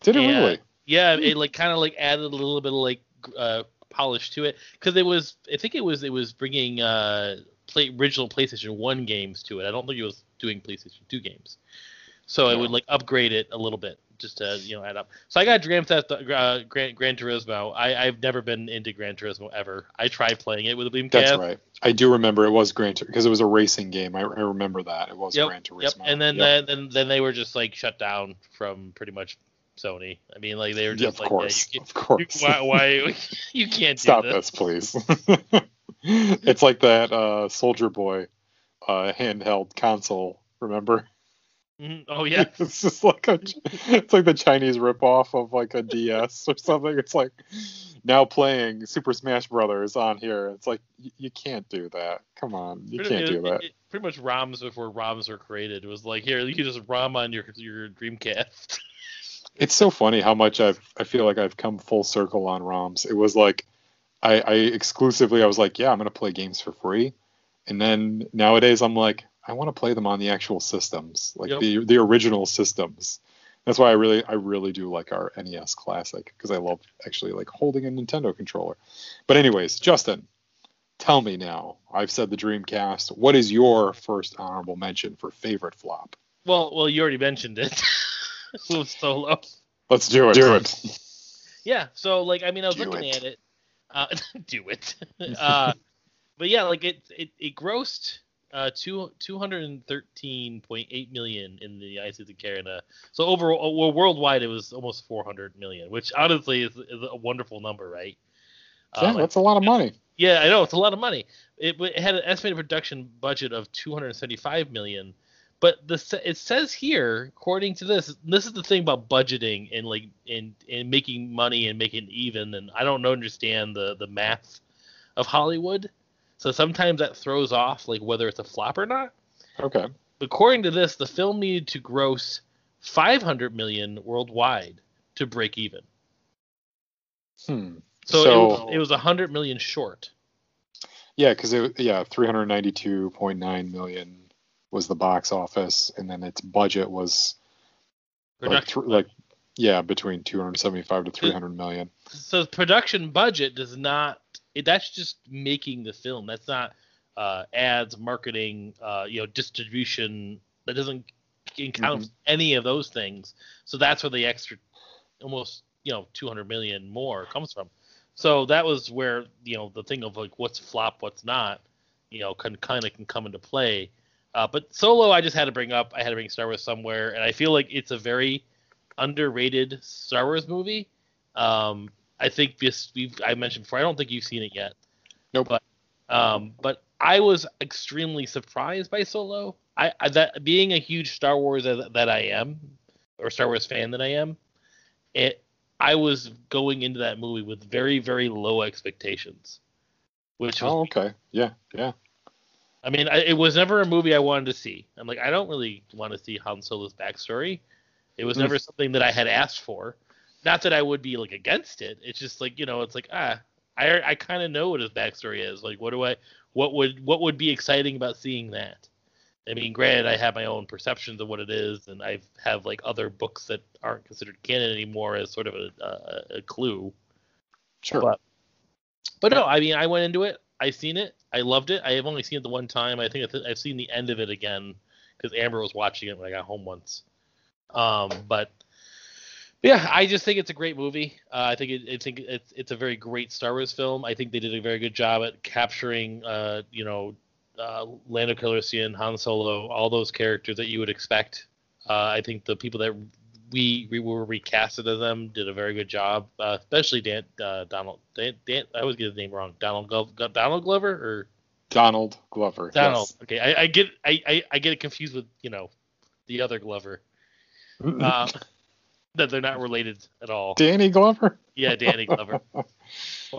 Did it really? Yeah, it like kind of like added a little bit of like uh, polish to it because it was I think it was it was bringing uh play original PlayStation One games to it. I don't think it was doing PlayStation Two games, so it would like upgrade it a little bit just to you know add up. So I got Grand Theft uh, Gran, Gran Turismo. I I've never been into Gran Turismo ever. I tried playing it with a Dreamcast. That's right. I do remember it was Gran Turismo because it was a racing game. I, I remember that. It was Yep, Gran Turismo. Yep. And then Yep. then then they were just like shut down from pretty much Sony. I mean, like they were Yeah, just of like, course. yeah, you, of course. can't- why why you can't do Stop this. this, please. it's like that uh, Soldier Boy uh, handheld console. Remember? Mhm. Oh yeah. it's just like a, it's like the Chinese ripoff of like a DS or something. It's like now playing Super Smash Brothers on here. It's like y- you can't do that. Come on, you Pretty- can't it- do that. it- pretty much ROMs before ROMs were created. It was like here you can just ROM on your your Dreamcast. It's so funny how much I've I feel like I've come full circle on ROMs. It was like I, I exclusively I was like, yeah, I'm gonna play games for free, and then nowadays I'm like, I want to play them on the actual systems, like Yep. the the original systems. That's why I really I really do like our NES Classic because I love actually like holding a Nintendo controller. But anyways, Justin, tell me now. I've said the Dreamcast. What is your first honorable mention for favorite flop? Well, well, you already mentioned it. Move solo. Let's do it. Do it. Yeah. So like I mean I was Do looking it. at it. Uh, do it. uh, but yeah, like it it, it grossed uh two two hundred and thirteen point eight million in the United States and Canada. So overall, well, worldwide, it was almost four hundred million, which honestly is, is a wonderful number, right? Yeah, Um, that's a lot of money. Yeah, I know it's a lot of money. It, it had an estimated production budget of 275 million, But the it says here, according to this, this is the thing about budgeting and like and and making money and making even. And I don't understand the the math of Hollywood, so sometimes that throws off like whether it's a flop or not. Okay. According to this, the film needed to gross 500 million worldwide to break even. Hmm. So, So- it, was, it was 100 million short. Yeah, because it yeah, 392.9 million was the box office, and then its budget was like, thr- like yeah, between 275 to 300 million. so production budget does not. It, that's just making the film. That's not uh, ads, marketing, uh, you know, distribution. That doesn't count any of those things. So that's where the extra, almost you know, 200 million more comes from. So that was where you know the thing of like what's flop, what's not, you know, can kind of can come into play. Uh, but Solo, I just had to bring up. I had to bring Star Wars somewhere, and I feel like it's a very underrated Star Wars movie. Um, I think this we've I mentioned before. I don't think you've seen it yet. Nope. But um, but I was extremely surprised by Solo. I, I that being a huge Star Wars as, that I am, or Star Wars fan that I am, it I was going into that movie with very very low expectations, which was Oh, okay. Yeah, yeah. I mean, I, it was never a movie I wanted to see. I'm like, I don't really want to see Han Solo's backstory. It was Mm. never something that I had asked for. Not that I would be like against it. It's just like you know, it's like ah, I I kind of know what his backstory is. Like, what do I, what would what would be exciting about seeing that? I mean, granted, I have my own perceptions of what it is, and I have like other books that aren't considered canon anymore as sort of a, a, a clue. Sure. But but no, I mean, I went into it. I seen it. I loved it. I have only seen it the one time. I think I've seen the end of it again because Amber was watching it when I got home once. Um, but yeah, I just think it's a great movie. Uh, I think it, I think it's it's a very great Star Wars film. I think they did a very good job at capturing, uh, you know, uh, Lando Calrissian, Han Solo, all those characters that you would expect. Uh, I think the people that we, we were recasted as them did a very good job, uh, especially Dan, uh, Donald. Dan, Dan, I always get his name wrong. Donald Glo- Donald Glover or Donald Glover. Donald. Okay, I, I get I, I, I get it confused with you know the other Glover. That they're not related at all. Danny Glover. Yeah, Danny Glover. well,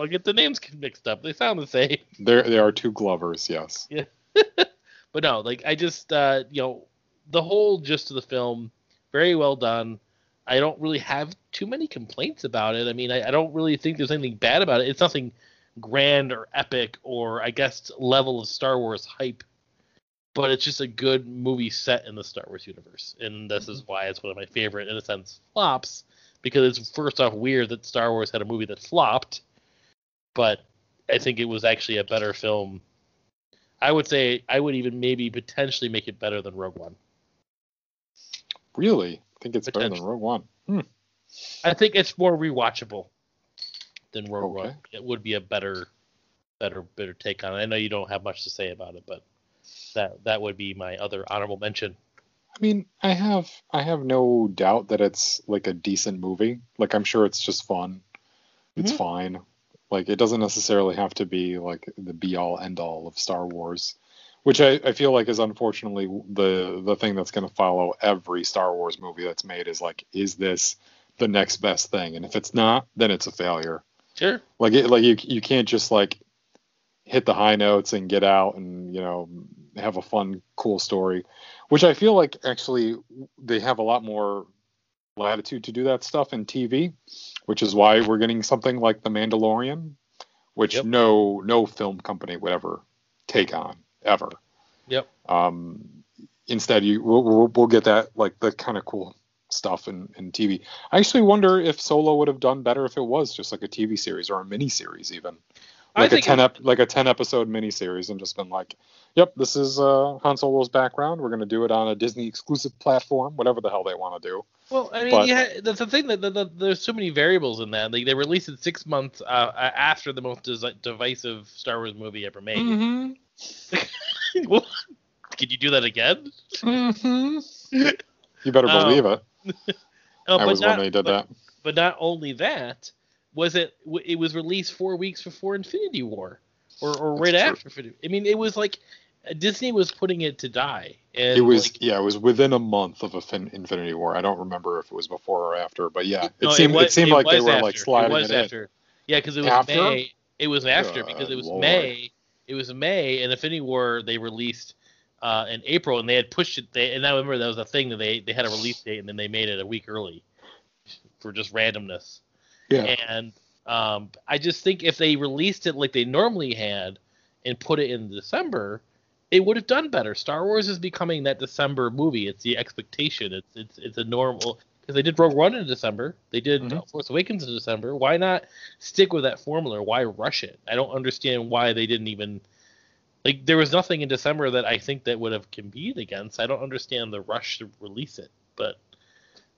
I get the names mixed up. They sound the same. There, there are two Glovers. Yes. Yeah. but no, like I just uh, you know the whole gist of the film, very well done. I don't really have too many complaints about it. I mean, I, I don't really think there's anything bad about it. It's nothing grand or epic or I guess level of Star Wars hype, but it's just a good movie set in the Star Wars universe, and this is why it's one of my favorite, in a sense, flops. Because it's first off weird that Star Wars had a movie that flopped, but I think it was actually a better film I would say I would even maybe potentially make it better than Rogue One. Really? I think it's better than Rogue One. Hmm. I think it's more rewatchable than Rogue Okay. One. It would be a better, better, better take on it. I know you don't have much to say about it, but that that would be my other honorable mention. I mean, I have, I have no doubt that it's like a decent movie. Like, I'm sure it's just fun. It's Mhm. fine. Like, it doesn't necessarily have to be like the be all end all of Star Wars, which I, I feel like is unfortunately the the thing that's going to follow every Star Wars movie that's made is like, is this the next best thing? And if it's not, then it's a failure. Sure. Like it, like you you can't just like hit the high notes and get out and you know have a fun cool story, which I feel like actually they have a lot more latitude to do that stuff in TV, which is why we're getting something like The Mandalorian, which Yep. no no film company would ever take on ever. Yep. Um, instead, you we'll, we'll, we'll get that like the kind of cool stuff in, in TV. I actually wonder if Solo would have done better if it was just like a TV series or a mini series even. Like a ten ep- like a ten episode mini series and just been like, Yep, this is uh, Han Solo's background. We're gonna do it on a Disney exclusive platform, whatever the hell they want to do. Well, I mean, But- yeah, that's the thing that, that, that there's so many variables in that. Like they released it six months uh, after the most divisive Star Wars movie ever made. Mm-hmm. You do that again? Mm-hmm. You better Um, believe it. Oh, I was not, when they did but, that. But not only that, was it? It was released four weeks before Infinity War, or, or right after. I mean, it was like Disney was putting it to die. And it was like, yeah, it was within a month of a fin- Infinity War. I don't remember if it was before or after, but yeah, it no, seemed was, it seemed like they were after. like sliding it was it in. after. Yeah, because it was After? May. It was after because it was Lord. May. It was May, and Infinity War they released uh, in April, and they had pushed it. They, and I remember that was a thing that they they had a release date, and then they made it a week early for just randomness. Yeah. And um, I just think if they released it like they normally had and put it in December, it would have done better. Star Wars is becoming that December movie. It's the expectation. It's it's it's a normal because they did Rogue One in December. They did Mhm. Force Awakens in December. Why not stick with that formula? Why rush it? I don't understand why they didn't even like there was nothing in December that I think that would have competed against. I don't understand the rush to release it, but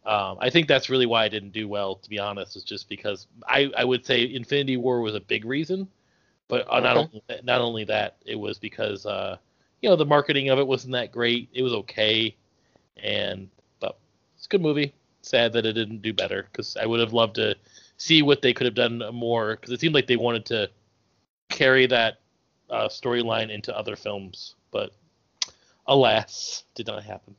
um, I think that's really why I didn't do well. To be honest, is just because I, I would say Infinity War was a big reason, but uh, not Okay. only, not only that, it was because uh, you know the marketing of it wasn't that great. It was okay, and but it's a good movie. Sad that it didn't do better because I would have loved to see what they could have done more because it seemed like they wanted to carry that uh, storyline into other films, but alas, did not happen.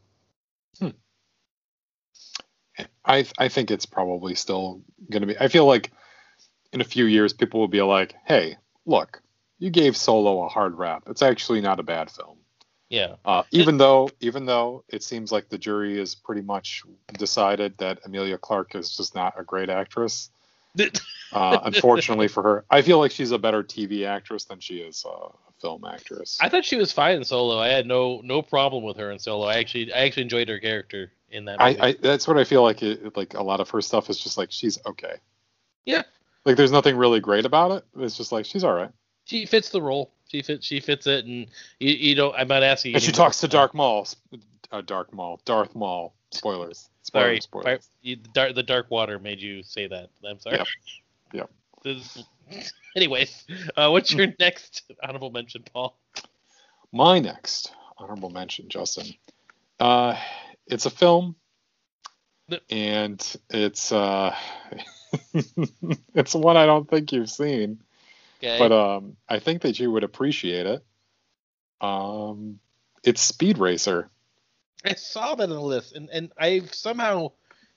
I I think it's probably still going to be. I feel like in a few years people will be like, "Hey, look, you gave Solo a hard rap. It's actually not a bad film." Yeah. Uh, even though even though it seems like the jury is pretty much decided that Emilia Clarke is just not a great actress. Uh, unfortunately for her, I feel like she's a better TV actress than she is uh, film actress. I thought she was fine in Solo. I had no no problem with her in Solo. I actually I actually enjoyed her character in that I, movie. I that's what I feel like. It, like a lot of her stuff is just like she's okay. Yeah. Like there's nothing really great about it. It's just like she's all right. she fits the role. She fits she fits it, and you, you don't. I'm not asking. you And she talks to Dark Maul. Uh, Dark Maul. Darth Maul. Spoilers. Sorry, Spoilers. Fire- you, the, dark, the dark water made you say that. I'm sorry. Yep. Yep. This- anyways, uh, what's your next honorable mention, Paul? My next honorable mention, Justin. Uh, it's a film, and it's uh, it's one I don't think you've seen, Okay. but um, I think that you would appreciate it. Um, it's Speed Racer. I saw that on the list, and and I've somehow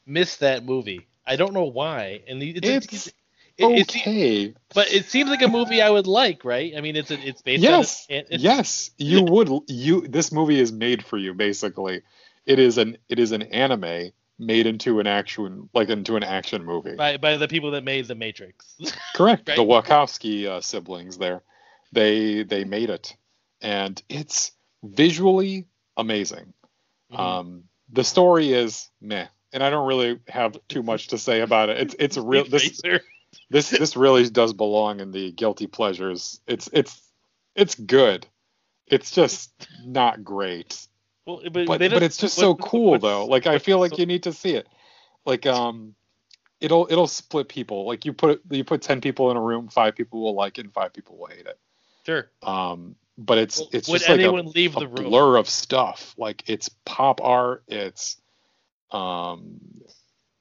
missed that movie. I don't know why. And the, it's, It's it- it- okay. but it seems like a movie I would like, right? I mean, it's a, it's based yes, on. It's, yes, you would. You this movie is made for you. Basically, it is an it is an anime made into an action like into an action movie. by by the people that made The Matrix. Correct. Right? The Wachowski uh, siblings there, they they made it, and it's visually amazing. Mhm. Um, the story is meh, and I don't really have too much to say about it. It's it's real. This. This this really does belong in the guilty pleasures. It's it's it's good. It's just not great. Well, but, But but it's just so cool though. Like I feel like you need to see it. Like um it'll it'll split people. Like you put you put 10 people in a room, 5 people will like it and 5 people will hate it. Sure. Um but it's Well, it's just like a, leave a blur of stuff. Like it's pop art, it's um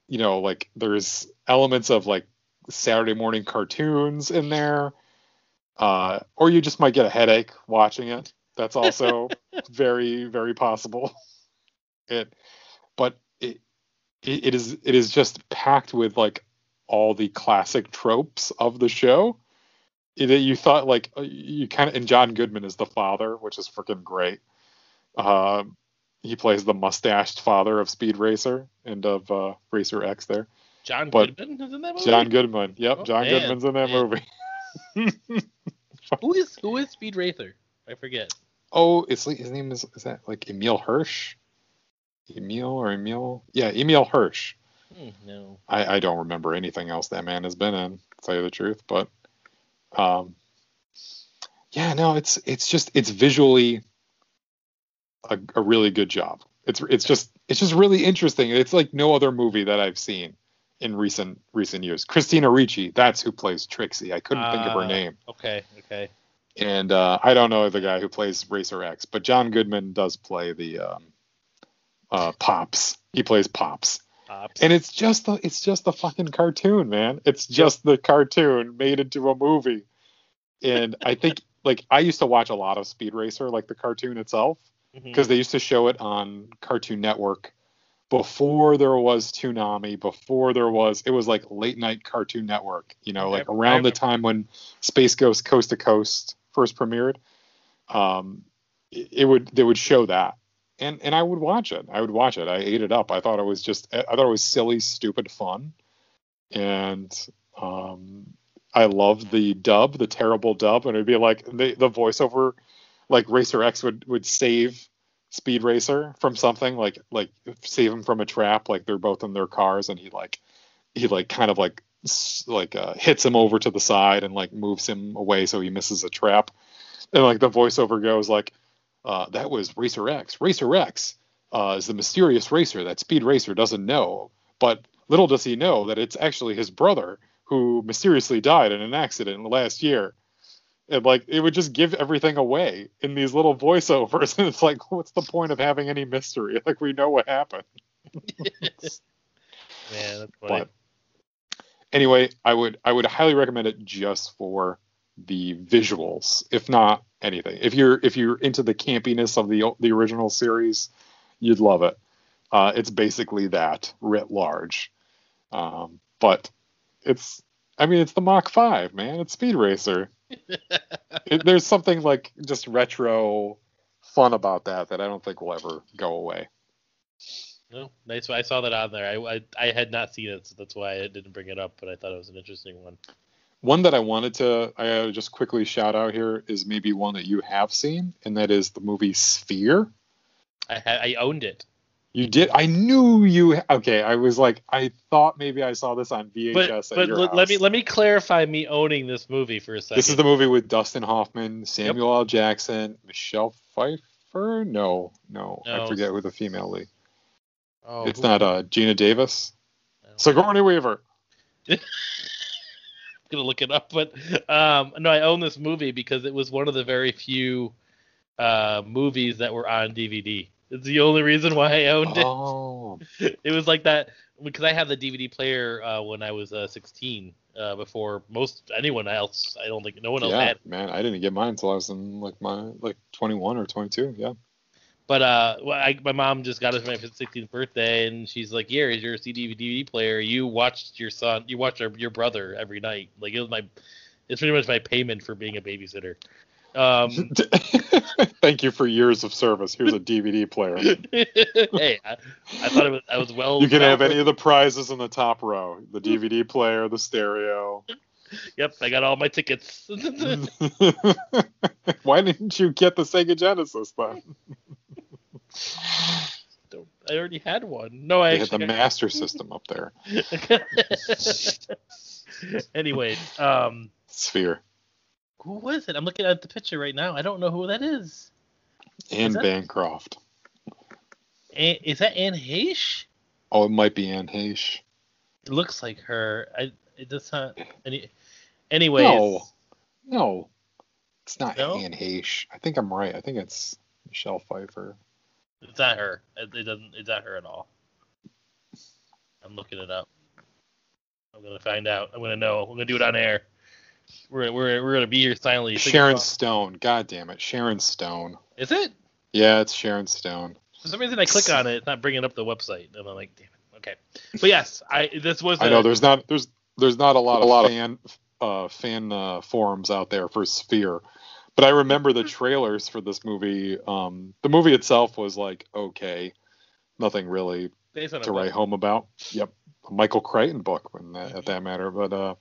you know, like there's elements of like Saturday morning cartoons in there. Uh or you just might get a headache watching it. That's also very very possible. It but it, it it is it is just packed with like all the classic tropes of the show that you thought like uh, you kind of and John Goodman is the father, which is freaking great. Um, he plays the mustached father of Speed Racer and of uh, Racer X. There, John but- Goodman is in that movie. John Goodman. Yep, Oh, John man, Goodman's in that man. movie. Who is who is Speed Racer? I forget. oh, it's like his name is is that like Emile Hirsch? Emil or Emil? Yeah, Emile Hirsch. Hmm, no. I, I don't remember anything else that man has been in, to tell you the truth. But um, yeah, no, it's it's just it's visually a, a really good job. It's it's just it's just really interesting. It's like no other movie that I've seen in recent recent years. Christina Ricci, that's who plays Trixie. I couldn't think of her Ah. name, Okay. Okay. and uh, I don't know the guy who plays Racer X, but John Goodman does play the um, uh, Pops. He plays Pops Pops. and it's just the it's just the fucking cartoon man it's just the cartoon made into a movie and i think like I used to watch a lot of Speed Racer, like the cartoon itself, because they used to show it on Cartoon Network before there was Toonami, before there was it was like late night Cartoon Network, you know, like around the time when Space Ghost Coast to Coast first premiered. Um, it would they would show that, and and I would watch it. I would watch it. I ate it up. I thought it was just I thought it was silly, stupid fun, and um, I loved the dub, the terrible dub, and it'd be like the the voiceover, like Racer X would would save Speed Racer from something, like like save him from a trap, like they're both in their cars, and he like he like kind of like like uh, hits him over to the side and like moves him away so he misses a trap, and like the voiceover goes like, uh, "That was Racer X. Racer X uh, is the mysterious racer that Speed Racer doesn't know, but little does he know that it's actually his brother who mysteriously died in an accident last year." And like it would just give everything away in these little voiceovers, and it's like, what's the point of having any mystery? Like we know what happened. Man, that's funny. But anyway, I would I would highly recommend it just for the visuals, if not anything. If you're if you're into the campiness of the the original series, you'd love it. Uh, it's basically that writ large, um, but it's I mean it's the Mach Five, man. It's Speed Racer. It, there's something like just retro fun about that that I don't think will ever go away. No, nice. I saw that on there. I, I I had not seen it, so that's why I didn't bring it up. But I thought it was an interesting one. One that I wanted to I uh, just quickly shout out here is maybe one that you have seen, and that is the movie Sphere. I I owned it, You did. I knew you. Okay, I was like, I thought maybe I saw this on VHS but at but your let, let me let me clarify me owning this movie for a second. This is the movie with Dustin Hoffman, Samuel L. Jackson, Michelle Pfeiffer. No, no, I forget who the female lead. oh, it's not uh Geena Davis. Sigourney Weaver. gonna look it up, but um, no, I own this movie because it was one of the very few uh, movies that were on DVD. It's the only reason why I owned Oh, it. It was like that because I had the DVD player uh, when I was uh, 16. Uh, before most anyone else, I don't think no one else yeah, had. man. I didn't get mine until I was in like my like 21 or 22. Yeah. But uh, well, I, my mom just got it for my 16th birthday, and she's like, "Here is your CD DVD player. You watched your son, you watched your, your brother every night. Like it was my, it's pretty much my payment for being a babysitter." Um, Thank you for years of service. Here's a DVD player. hey, I, I thought it was I was well. You can have any of the prizes in the top row: the DVD player, the stereo. Yep, I got all my tickets. Why didn't you get the Sega Genesis then? I already had one. No, I They had the. Master System up there. anyway, um, Sphere who was it? I'm looking at the picture right now. I don't know who that is. and that- Bancroft. An- is that Anne Heche? Oh, it might be Anne Heche. It looks like her. I it does not. Any. Anyways, No. No, it's not No? Anne Heche. I think I'm right. I think it's Michelle Pfeiffer. it's not her. It, it doesn't. It's not her at all. I'm looking it up. I'm gonna find out. I'm gonna know. I'm gonna do it on air. We're we're we're gonna be here silently. Sharon about- Stone. God damn it, Sharon Stone. Is it? Yeah, it's Sharon Stone. For some reason, I click on it. It's not bringing up the website, and I'm like, damn it. Okay. But yes, I this was. I a- know there's not there's there's not a lot a lot of fan uh, fan uh, forums out there for Sphere, but I remember the trailers for this movie. Um, the movie itself was like okay, nothing really based on a to write home about. Yep, a Michael Crichton book, when that, at that matter. But uh,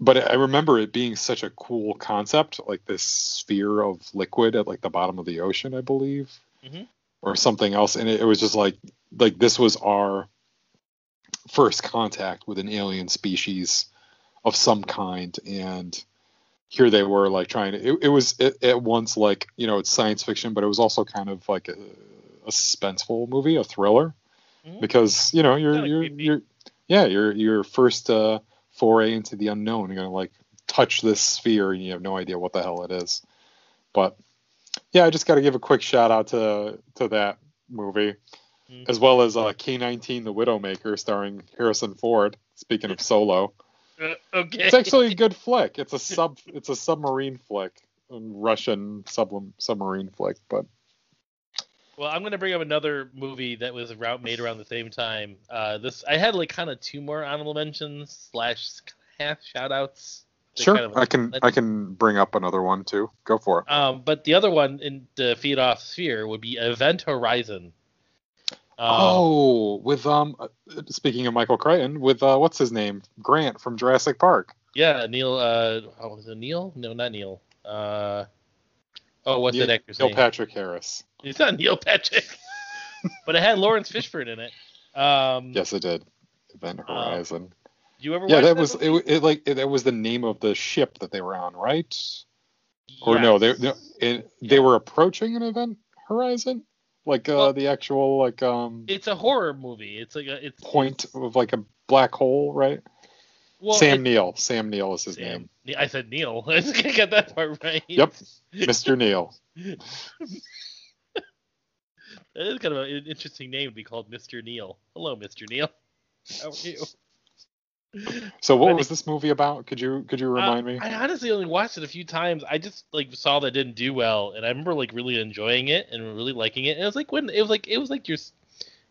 but I remember it being such a cool concept, like this sphere of liquid at like the bottom of the ocean, I believe, Mhm. or something else. And it, it was just like like this was our first contact with an alien species of some kind, and here they were like trying to. It, it was at, at once like you know it's science fiction, but it was also kind of like a, a suspenseful movie, a thriller Mhm. because you know you're you're you're yeah you're your first uh, foray into the unknown. You're gonna like touch this sphere and you have no idea what the hell it is. But yeah, I just got to give a quick shout out to to that movie, Mhm. as well as uh, K19 The Widowmaker starring Harrison Ford. Speaking of Solo, Uh, okay. it's actually a good flick. It's a sub it's a submarine flick a Russian sublim- submarine flick, but Well, I'm gonna bring up another movie that was around, made around the same time. Uh, this I had like kind of two more honorable mentions slash half shout outs. Sure, kind of I can I can bring up another one too. Go for it. Um, but the other one in the feed off sphere would be Event Horizon. Um, oh, with um, uh, speaking of Michael Crichton, with uh, what's his name, Grant from Jurassic Park. yeah, Neil. Uh, oh, was it Neil? No, not Neil. Uh, oh, what's Neil, that actor's name? Neil name? Patrick Harris. It's not Neil Patrick, but it had Laurence Fishburne in it. Um, Yes, it did. Event Horizon. Do you ever? yeah, watch that was it, it. Like it, that was the name of the ship that they were on, right? Or no, they no, it, Yeah. they were approaching an event horizon, like uh, Well- the actual like um It's a horror movie. It's like a it's point of like a black hole, right? Well, Sam it- Neill. Sam Neill is his Sam. name. I said Neil. I got that part right. Yep. Mr. Neil. That is kind of an interesting name to be called Mr. Neil. Hello, Mr. Neil. How are you? So what was this movie about? Could you could you remind Uh, me? I honestly only watched it a few times. I just like saw that it didn't do well, and I remember like really enjoying it and really liking it. And it was like when it was like it was like your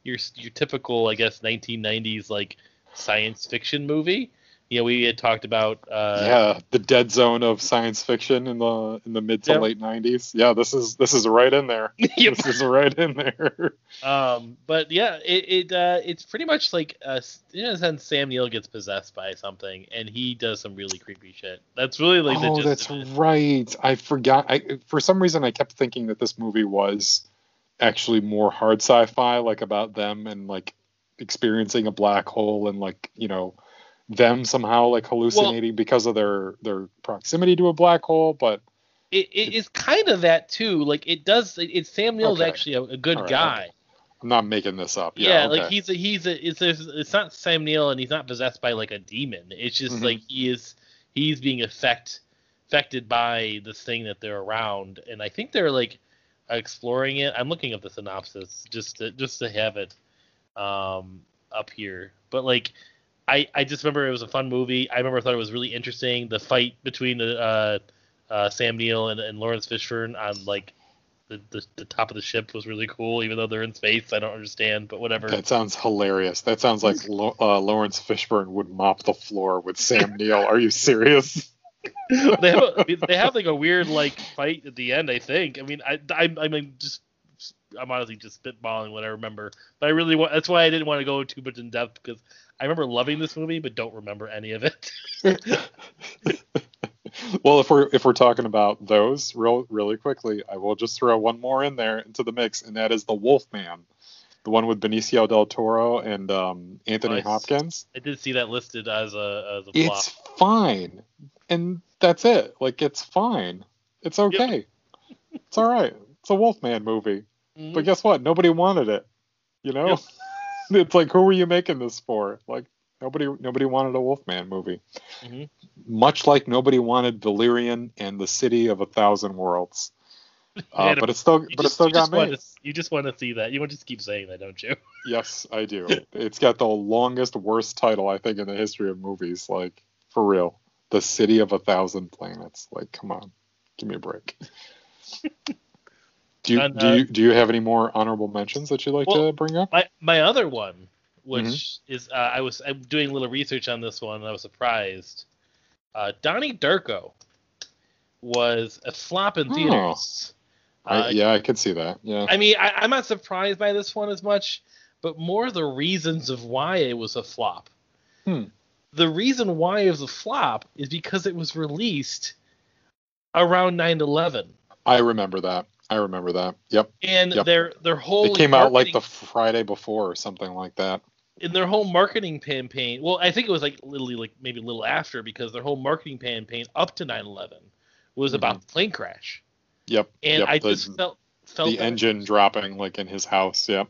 your your typical I guess 1990s like science fiction movie. You know, we had talked about uh, yeah, the dead zone of science fiction in the in the mid to Yep. late '90s. Yeah, this is this is right in there. Yep. This is right in there. Um, but yeah, it, it uh, it's pretty much like uh, in a sense, Sam Neill gets possessed by something, and he does some really creepy shit. That's really like the oh, gist that's of it. right. I forgot. I for some reason I kept thinking that this movie was actually more hard sci-fi, like about them and like experiencing a black hole and like you know them somehow like hallucinating because of their their proximity to a black hole. But It, it is kind of that too. Like it does. It, it's Sam Neill's Okay. actually a, a good right, guy. I'm not making this up. Yeah, Yeah, like he's a he's a it's a, it's not Sam Neill, and he's not possessed by like a demon. It's just Mhm. like he is he's being affect affected by this thing that they're around, and I think they're like exploring it. I'm looking up the synopsis just to just to have it um up here, but like. I, I just remember it was a fun movie. I remember I thought it was really interesting. The fight between the uh, uh, Sam Neill and, and Laurence Fishburne on like the, the the top of the ship was really cool. Even though they're in space, I don't understand, but whatever. That sounds hilarious. That sounds like Lo- uh, Laurence Fishburne would mop the floor with Sam Neill. Are you serious? they have a, I mean, they have like a weird like fight at the end. I think. I mean, I I, I mean just I'm honestly just spitballing what I remember, but I really want. That's why I didn't want to go too much in depth because I remember loving this movie, but don't remember any of it. well, if we're if we're talking about those real really quickly, I will just throw one more in there into the mix, and that is the Wolfman, the one with Benicio del Toro and um, Anthony Nice. Hopkins. I did see that listed as a as a flop. It's fine, and that's it. Like it's fine. It's okay. It's all right. It's a Wolfman movie. Mhm. But guess what? Nobody wanted it. You know, it's like who were you making this for? Like nobody nobody wanted a Wolfman movie. Mhm. Much like nobody wanted Valerian and the City of a Thousand Worlds. Uh, but it still but just- it still got just want made. to- you just want to see that. You want to just keep saying that, don't you? Yes, I do. it's got the longest worst title I think in the history of movies. Like for real, the City of a Thousand Planets. Like come on, give me a break. Do you, And, do uh, you do you have any more honorable mentions that you'd like Well, to bring up? My my other one, which Mm-hmm. is uh, I was I'm doing a little research on this one, and I was surprised. Uh, Donnie Darko was a flop in Oh. theaters. I, Uh, yeah, I could see that. Yeah. I mean, I, I'm not surprised by this one as much, but more the reasons of why it was a flop. Hmm. The reason why it was a flop is because it was released around 9/11, I remember that. I remember that. Yep. and Yep. their their whole It came out like the Friday before or something like that. in their whole marketing campaign. Well, I think it was like literally like maybe a little after because their whole marketing campaign up to 9/11 was Mhm. about the plane crash, Yep. and yep. I the, just felt felt the engine dropping like in his house. Yep.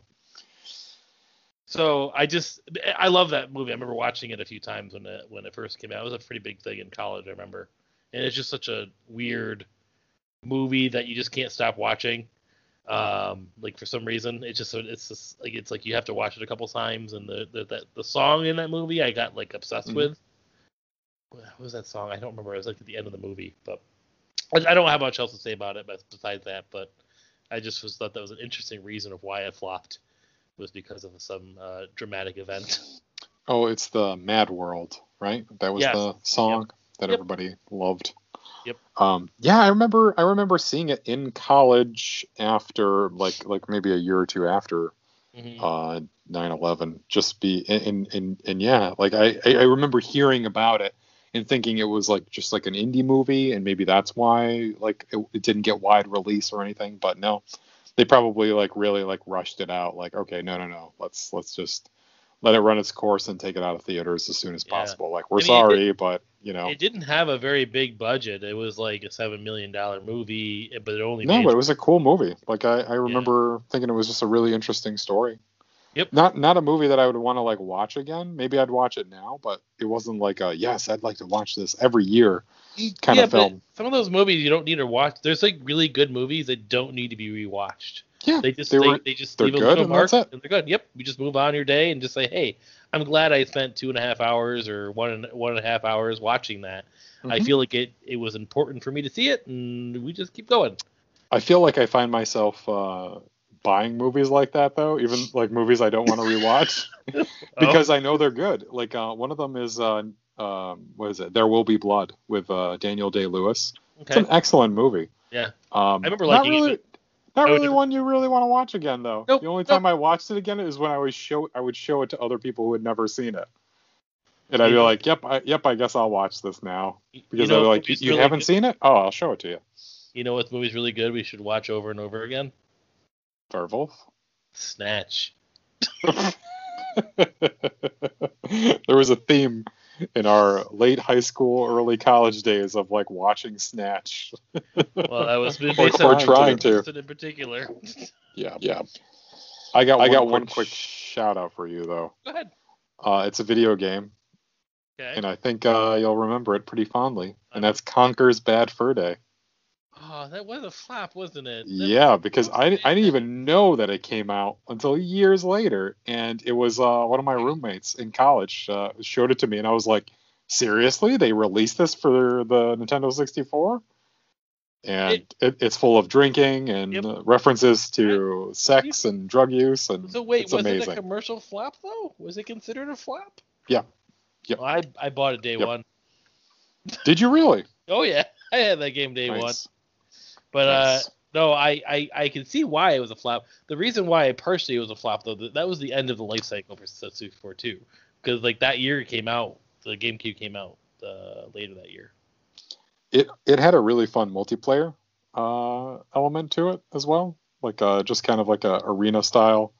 So I just I love that movie. I remember watching it a few times when it when it first came out. It was a pretty big thing in college. I remember, and it's just such a weird movie that you just can't stop watching. Um, like for some reason, it's just it's just like it's like you have to watch it a couple times. And the the the, the song in that movie I got like obsessed Mhm. with. What was that song? I don't remember. It was like at the end of the movie, but I, I don't have much else to say about it, but besides that, but I just was thought that was an interesting reason of why it flopped was because of some uh, dramatic event. Oh, it's the Mad World, right? That was Yes. the song that Yep. everybody loved. Yep. Um, yeah, I remember. I remember seeing it in college after, like, like maybe a year or two after Mhm. uh 9/11. Just be and and and yeah, like I I remember hearing about it and thinking it was like just like an indie movie, and maybe that's why like it, it didn't get wide release or anything. But no, they probably like really like rushed it out. Like, okay, no, no, no, let's let's just let it run its course and take it out of theaters as soon as Yeah. possible. Like, we're I mean, it sorry, but you know, It didn't have a very big budget. It was like a seven million dollar movie, but it only no, but it was a cool movie. Like, I I remember thinking it was just a really interesting story. Yep. Not not a movie that I would want to like watch again. Maybe I'd watch it now, but it wasn't like a yes, I'd like to watch this every year mm, kind yeah, of film. But some of those movies you don't need to watch. There's like really good movies that don't need to be rewatched. Yeah, They just they they, were- they just leave a little mark and they're good. Yep, you just move on your day and just say, hey, I'm glad I spent two and a half hours or one and one and a half hours watching that. I Mhm. feel like it it was important for me to see it, and we just keep going. I feel like I find myself uh, buying movies like that though, even like movies I don't want to rewatch because I know they're good. Like uh, one of them is uh, um, what is it? There Will Be Blood with uh, Daniel Day Lewis. Oh, It's an excellent movie. Yeah. Um, I remember liking it, really, Not oh, really one you really want to watch again though. Nope, the only nope. time I watched it again is when I was show I would show it to other people who had never seen it. And I'd be mm-hmm. like, "Yep, I, yep, I guess I'll watch this now." Because you know they're what like, "You really haven't good? seen it? Oh, I'll show it to you." You know what movie's really good? We should watch over and over again. Darvolf. Snatch. there was a theme in our late high school, early college days of like watching Snatch. Well, that was based Or trying to. Person in particular. Yeah, yeah. I got I I got got one one quick shout out for you though. Go ahead. Uh, it's a video game, Okay. and I think uh, you'll remember it pretty fondly, and that's Conker's Bad Fur Day. Oh, that was a flop, wasn't it? That- Yeah, because I, I didn't even know that it came out until years later, and it was uh, one of my roommates in college uh, showed it to me, and I was like, seriously, they released this for the Nintendo 64? And it, it's full of drinking and Yep. uh, references to sex and drug use, and So wait, it's was it a commercial flop though? Was it considered a flop? Yeah. Yep. Well, I I bought it day Yep. one. Did you really? Oh yeah, I had that game day one. Nice. But uh, no, I, I I can see why it was a flop. The reason why partially it was a flop though, that, that was the end of the life cycle for Setsu 4 2. Because like that year it came out, the GameCube came out uh, later that year. it it had a really fun multiplayer uh, element to it as well, like uh, just kind of like a arena style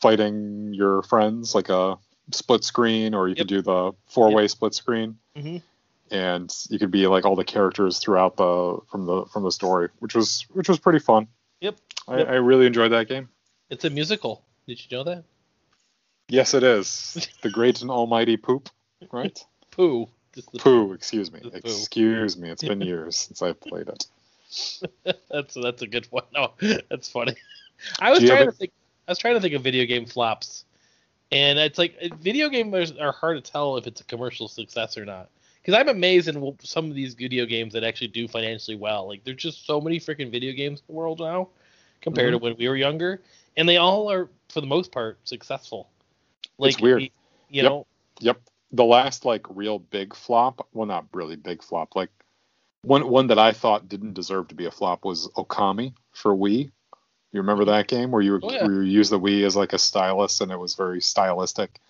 fighting your friends, like a split screen, or you could do the four way split screen, Mhm. And you could be like all the characters throughout the from the from the story, which was which was pretty fun. Yep. I, Yep. I really enjoyed that game. It's a musical. Did you know that? Yes, it is the great and almighty poop, right? Pooh. Poo, excuse me, The poo. excuse me. It's been years since I played it. that's that's a good one. No, that's funny. I was trying to think. I was trying to think of video game flops, and it's like video gamers are hard to tell if it's a commercial success or not. Because I'm amazed in some of these video games that actually do financially well. Like there's just so many freaking video games in the world now, compared to when we were younger, and they all are for the most part successful. Like It's weird. You, you Yep. know, Yep. The last like real big flop, well not really big flop, like one one that I thought didn't deserve to be a flop was Okami for Wii. You remember that game where you were, Oh, yeah. where you used the Wii as like a stylus and it was very stylistic.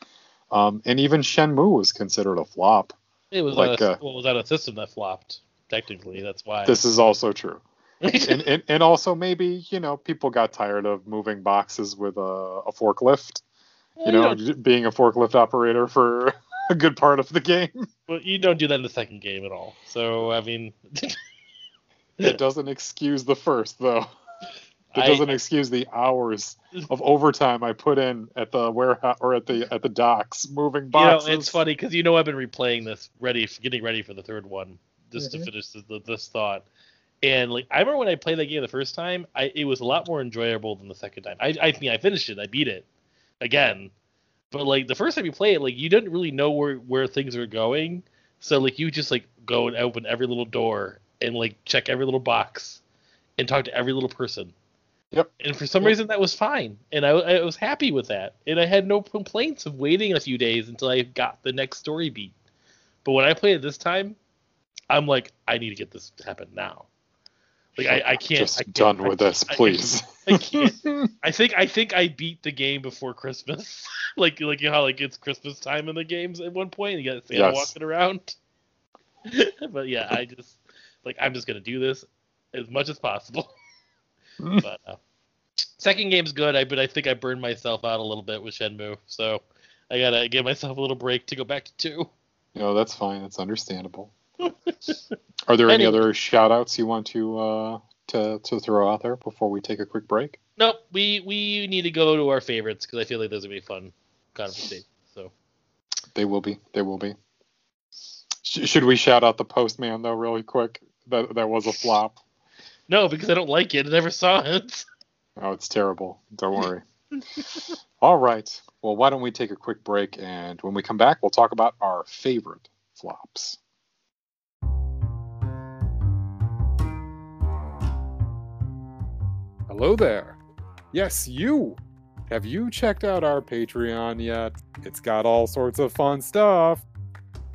Um, and even Shenmue was considered a flop. It was like, a, uh, well, was on a system that flopped. Technically, that's why. This is also true. and, and and also maybe you know people got tired of moving boxes with a, a forklift. Well, You know, don't- being a forklift operator for a good part of the game. Well, you don't do that in the second game at all. So I mean, It doesn't excuse the first though. It doesn't excuse the hours of overtime I put in at the warehouse or at the at the docks moving boxes. you know, it's funny because you know I've been replaying this, ready, getting ready for the third one, just Mhm. to finish this, this thought. And like, I remember when I played that game the first time, I it was a lot more enjoyable than the second time. I I mean, I finished it, I beat it again, but like the first time you play it, like you didn't really know where where things are going, so like you just like go and open every little door and like check every little box and talk to every little person. Yep. And for some Yep. reason that was fine, and I, I was happy with that, and I had no complaints of waiting a few days until I got the next story beat. But when I played it this time, I'm like, I need to get this to happen now. Like I, I can't. Just I can't- done I with can't- this, please. I can't. I think I think I beat the game before Christmas. like like you know how like it's Christmas time in the games at one point and you got Santa Yes. walking around. but yeah, I just like I'm just gonna do this as much as possible. But uh, second game's good. I but I think I burned myself out a little bit with Shenmue, so I gotta give myself a little break to go back to two. no, that's fine. That's understandable. Are there any Anyway. other shout outs you want to uh, to to throw out there before we take a quick break? Nope, we we need to go to our favorites because I feel like those would be fun conversations. So They will be. They will be. Sh- should we shout out the postman though, really quick? That that was a flop. No, because I don't like it. I never saw it. Oh, it's terrible. Don't worry. All right. Well, why don't we take a quick break and when we come back, we'll talk about our favorite flops. Hello there. Yes, you. Have you checked out our Patreon yet? It's got all sorts of fun stuff.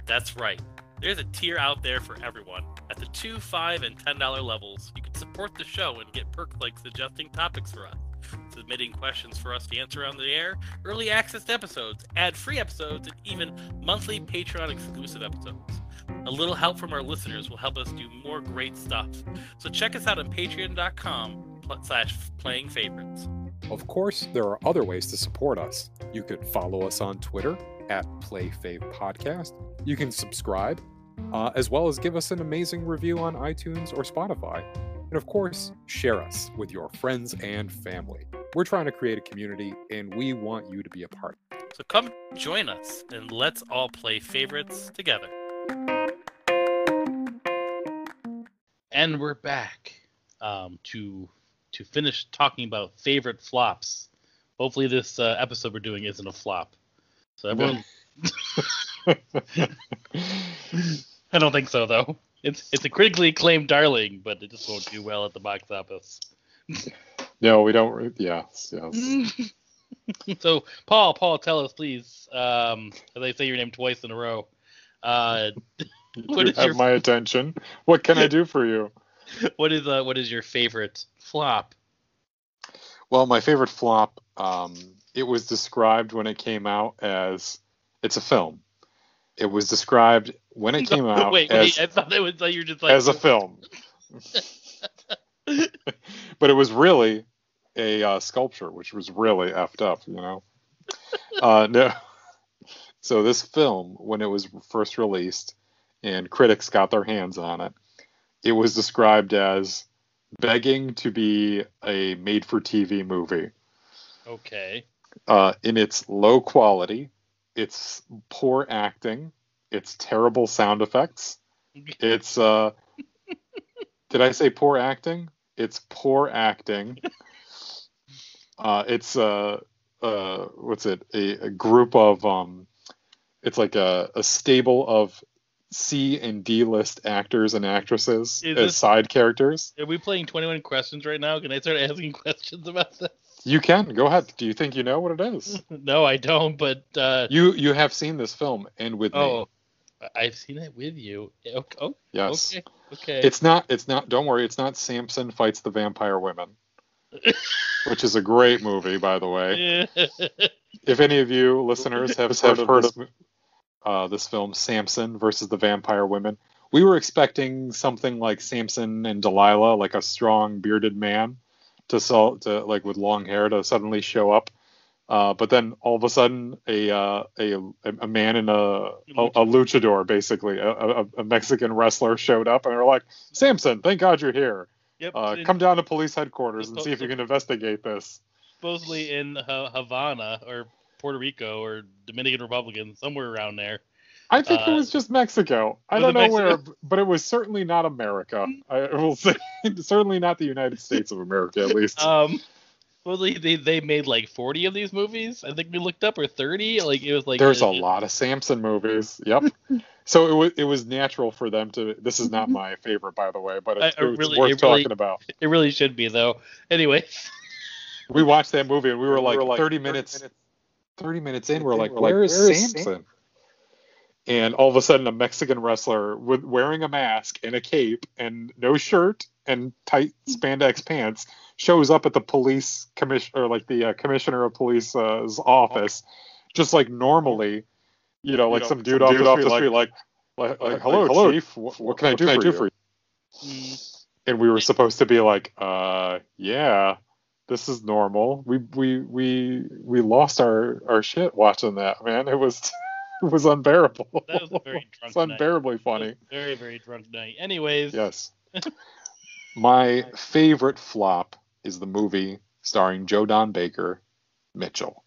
That's right. There's a tier out there for everyone. At the two, five, and ten dollar levels, you can support the show and get perks like suggesting topics for us, submitting questions for us to answer on the air, early access to episodes, ad-free episodes, and even monthly Patreon exclusive episodes. A little help from our listeners will help us do more great stuff. So check us out on patreon.com slash playing favorites. Of course, there are other ways to support us. You could follow us on Twitter at PlayFavePodcast. You can subscribe, uh, as well as give us an amazing review on iTunes or Spotify. And of course, share us with your friends and family. We're trying to create a community, and we want you to be a part. So come join us and let's all play favorites together. And we're back um, to to finish talking about favorite flops. Hopefully, this uh, episode we're doing isn't a flop. So everyone, I don't think so though. It's it's a critically acclaimed darling, but it just won't do well at the box office. no, we don't. Yes, yes. so Paul, Paul, tell us please. Um, as I say your name twice in a row. Uh, What you is have your- my attention. What can I do for you? what is uh what is your favorite flop? Well, my favorite flop, um, it was described when it came out as it's a film. It was described when it came out wait, as, wait, I thought that was like you were just like as a film. but it was really a uh, sculpture, which was really effed up, you know. Uh, no. So this film, when it was first released, and critics got their hands on it, it was described as begging to be a made-for-TV movie. Okay. Uh, in its low quality, its poor acting, its terrible sound effects, it's uh did I say poor acting? It's poor acting. Uh it's uh uh what's it? A, a group of um it's like a, a stable of C and D list actors and actresses as side characters. Are we playing 21 questions right now? Can I start asking questions about this? You can go ahead. Do you think you know what it is? No, I don't, but uh You you have seen this film and with me. oh, I've seen it with you. Okay. Oh, Yes. okay. Okay. It's not. It's not. Don't worry. It's not. Samson fights the vampire women, which is a great movie, by the way. If any of you listeners have Have heard, heard of this, uh, this film, Samson versus the Vampire Women, we were expecting something like Samson and Delilah, like a strong bearded man, to sell to like with long hair to suddenly show up. Uh, but then all of a sudden, a uh, a a man in a a, a luchador, basically a, a, a Mexican wrestler, showed up, and they were like, "Samson, thank God you're here. yep. Uh, come down to police headquarters and see if you can investigate this." supposedly in Ha- Havana or Puerto Rico or Dominican Republic, somewhere around there. I think it Uh, was just Mexico. I don't it know where, but it was certainly not America. I will say, certainly not the United States of America, at least. Um, Well, they, they they made like 40 of these movies. I think we looked up or 30. Like it was like There's a it- lot of Samson movies. Yep. so it was it was natural for them to. This is not my favorite, by the way, but it's, I- I it's really- worth it really- talking about. It really should be though. Anyway, We watched that movie and we were We like, were like 30 30 minutes. minutes- 30 minutes in, we're like, we're like, where is where is Samson? And all of a sudden, a Mexican wrestler with wearing a mask and a cape and no shirt and tight spandex pants shows up at the police commission or like the uh, commissioner of police's office, just like normally, you know, like know, some some dude, off, dude the off street, the street, like, like, like, hello, hello, chief, what, what can I do, for, you? mm, and we were supposed to be like, uh, yeah, this is normal. We we we we lost our our shit watching that, man. It was it was unbearable. that was a very drunk it's night. unbearably funny. Very very drunk night. Anyways, Yes. My favorite flop is the movie starring Joe Don Baker, Mitchell.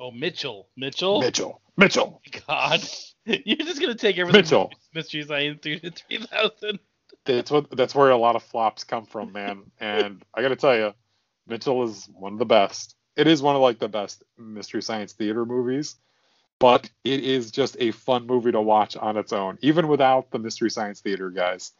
oh Mitchell, Mitchell, Mitchell. Mitchell. God, you're just gonna take everything. Mitchell. Mystery Science Theater 3000. That's what that's where a lot of flops come from, man. And I got to tell you, Mitchell is one of the best. It is one of like the best mystery science theater movies, but it is just a fun movie to watch on its own, even without the mystery science theater guys.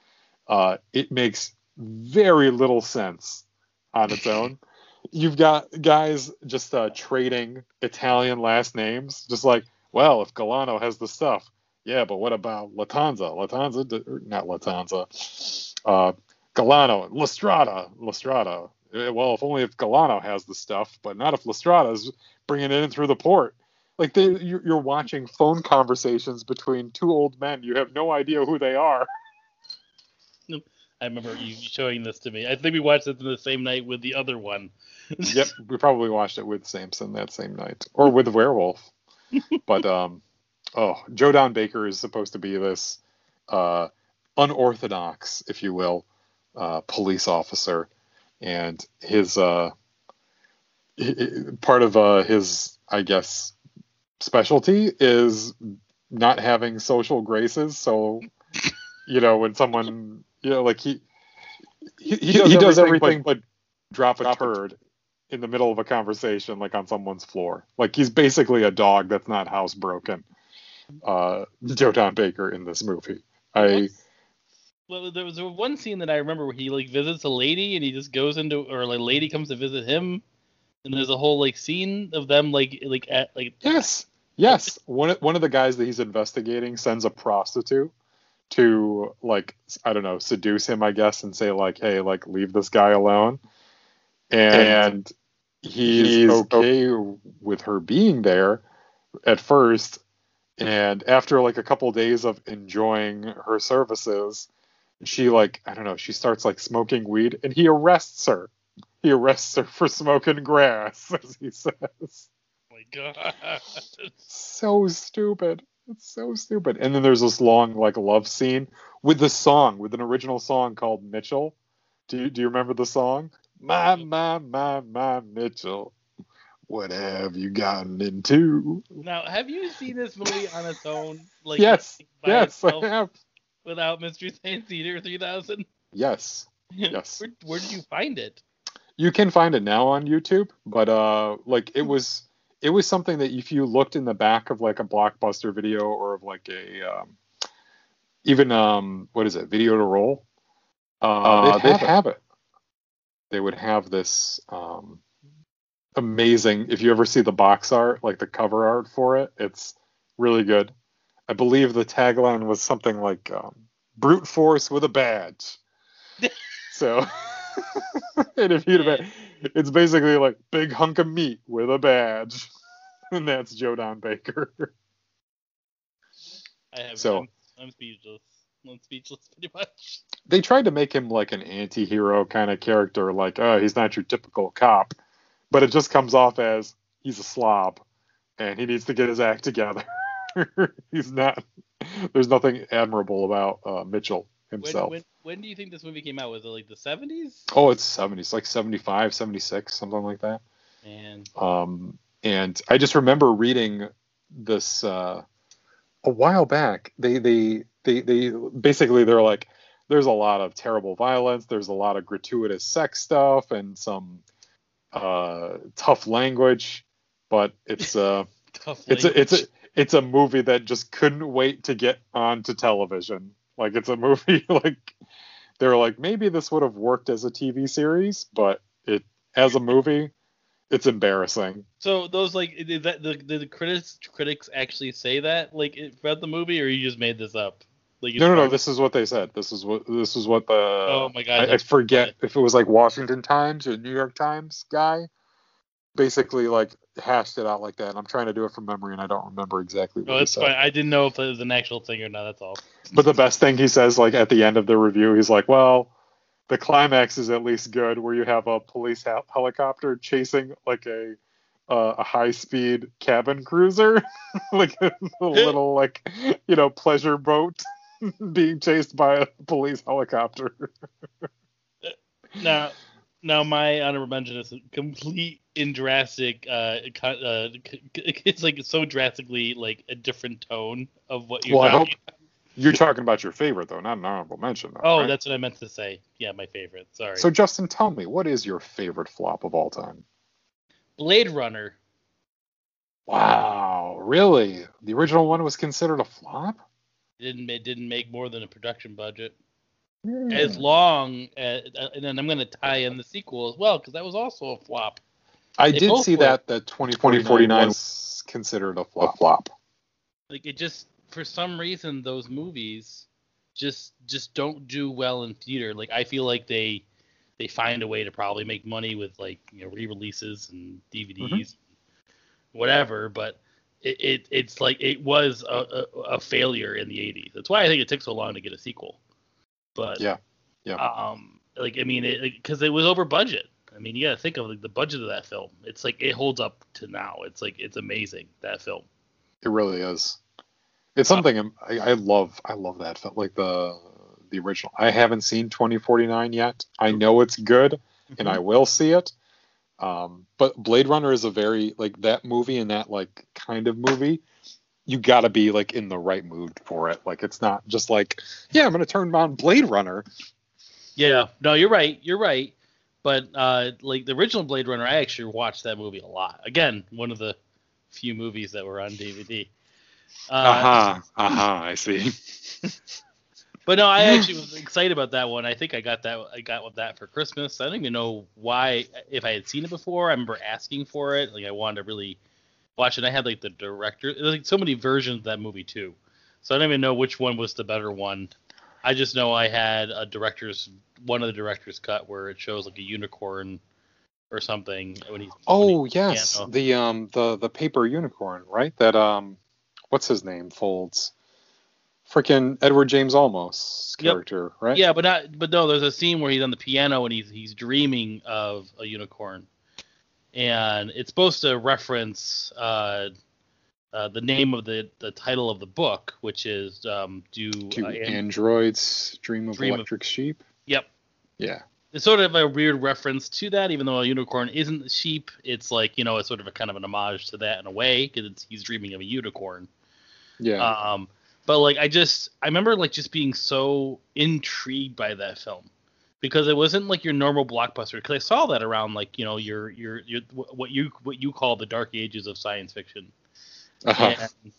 Uh, it makes very little sense on its own. You've got guys just uh, trading Italian last names, just like, well, if Galano has the stuff, yeah, but what about Latanza? Latanza, not Latanza. Uh, Galano, Lestrada, Lestrada. Eh, Well, if only if Galano has the stuff, but not if Lestrada's bringing it in through the port. Like they, you're, you're watching phone conversations between two old men. You have no idea who they are. I remember you showing this to me. I think we watched it the same night with the other one. yep, we probably watched it with Samson that same night, or with Werewolf. but um, oh, Joe Don Baker is supposed to be this uh, unorthodox, if you will, uh, police officer, and his uh, part of uh, his, I guess, specialty is not having social graces. So, you know, when someone, you know, like he he, he, does, he does everything, everything but, but drop a drop a turd in the middle of a conversation, like on someone's floor. Like he's basically a dog that's not housebroken. Uh, Joe Don Baker in this movie. I Well, there was one scene that I remember where he like visits a lady and he just goes into, or like a lady comes to visit him, and there's a whole like scene of them like like at like yes, yes. One of- one of the guys that he's investigating sends a prostitute to like I don't know seduce him, I guess, and say like, hey, like leave this guy alone. And he's, He's okay with her being there at first, and after like a couple days of enjoying her services, she like I don't know, she starts like smoking weed, and he arrests her. He arrests her for smoking grass, as he says. Oh my god. so stupid. It's so stupid. And then there's this long like love scene with the song, with an original song called Mitchell. Do you do you remember the song? My my my my Mitchell. What have you gotten into? now, have you seen this movie on its own? Like yes, by yes, I have. without Mystery Science Theater 3000? Yes. Yes. where, where did you find it? You can find it now on YouTube, but uh like it was it was something that if you looked in the back of like a blockbuster video or of like a um even um what is it, video to roll? Uh, they'd have, it. They would have this um amazing if you ever see the box art, like the cover art for it, it's really good. I believe the tagline was something like um, brute force with a badge. so and if you'd have it's basically like big hunk of meat with a badge. and that's Joe Don Baker. I have. So- I'm, I'm speechless. I'm speechless, pretty much. they tried to make him like an anti-hero kind of character like oh he's not your typical cop but it just comes off as he's a slob and he needs to get his act together he's not there's nothing admirable about uh, mitchell himself when when do you think this movie came out? Was it like the 70s? oh it's 70s like 75 76 something like that And um, and I just remember reading this uh, a while back. They they they they basically they're like there's a lot of terrible violence. There's a lot of gratuitous sex stuff and some uh, tough language, but it's uh, Tough it's a, it's a it's a movie that just couldn't wait to get onto television. Like it's a movie like they were like maybe this would have worked as a TV series, but it as a movie, it's embarrassing. So those like did that the, the critics critics actually say that like it- about the movie or you just made this up? Like No, no, no. This is what they said. This is what this is what the Oh my god! I, I forget funny. if it was like Washington Times or New York Times guy. Basically, like hashed it out like that. And I'm trying to do it from memory, and I don't remember exactly what Oh, he it's fine. I didn't know if it was an actual thing or not. That's all. But the best thing he says, like at the end of the review, he's like, "Well, the climax is at least good, where you have a police hel- helicopter chasing like a uh, a high speed cabin cruiser, like a little like you know pleasure boat being chased by a police helicopter." Now, now my honorable mention is a complete and drastic. Uh, uh, it's like so drastically like a different tone of what you're Well, I hope talking. you're talking about your favorite though, not an honorable mention. Though, Oh, right? that's what I meant to say. Yeah, my favorite. Sorry. So Justin, tell me, what is your favorite flop of all time? Blade Runner. Wow, really? The original one was considered a flop? didn't it didn't make more than a production budget. Hmm. As long as, and then I'm going to tie in the sequel as well because that was also a flop. I they did see were. that that 2049 was considered a flop. flop. Like it just for some reason those movies just just don't do well in theater. Like I feel like they they find a way to probably make money with like you know re-releases and DVDs, whatever. But it, it it's like it was a, a, a failure in the 80s. That's why I think it took so long to get a sequel. But Yeah, yeah. um, like I mean, because it, was over budget. I mean, you got to think of like the budget of that film. It's like it holds up to now. It's like it's amazing that film. It really is. It's something I, I love. I love that film, like the the original. I haven't seen 2049 yet. I know it's good, and I will see it. Um, but Blade Runner is a very like that movie and that like kind of movie. You got to be like in the right mood for it. Like it's not just like, yeah, I'm gonna turn on Blade Runner. Yeah, no, you're right. You're right. But uh, like the original Blade Runner, I actually watched that movie a lot. Again, one of the few movies that were on DVD. Uh, Uh huh. Uh huh. I see. But no, I actually was excited about that one. I think I got that. I got with that for Christmas. I don't even know why. If I had seen it before, I remember asking for it. Like I wanted to really watch it. I had like the director. There's like so many versions of that movie too. So I don't even know which one was the better one. I just know I had a director's one of the director's cut where it shows like a unicorn or something when he. Oh when he- yes, the um the the paper unicorn, right? That um, what's his name? Folds. Freaking Edward James Olmos Yep. character, right? Yeah, but not. But no, there's a scene where he's on the piano and he's he's dreaming of a unicorn, and it's supposed to reference uh, uh, the name of the the title of the book, which is um, do Do uh, and- androids dream of Dream of- electric sheep? Yep. Yeah. It's sort of a weird reference to that, even though a unicorn isn't a sheep. It's like you know, it's sort of a kind of an homage to that in a way because he's dreaming of a unicorn. Yeah. Um, but like I just I remember like just being so intrigued by that film because it wasn't like your normal blockbuster because I saw that around like you know your your your what you what you call the dark ages of science fiction. Uh-huh. And,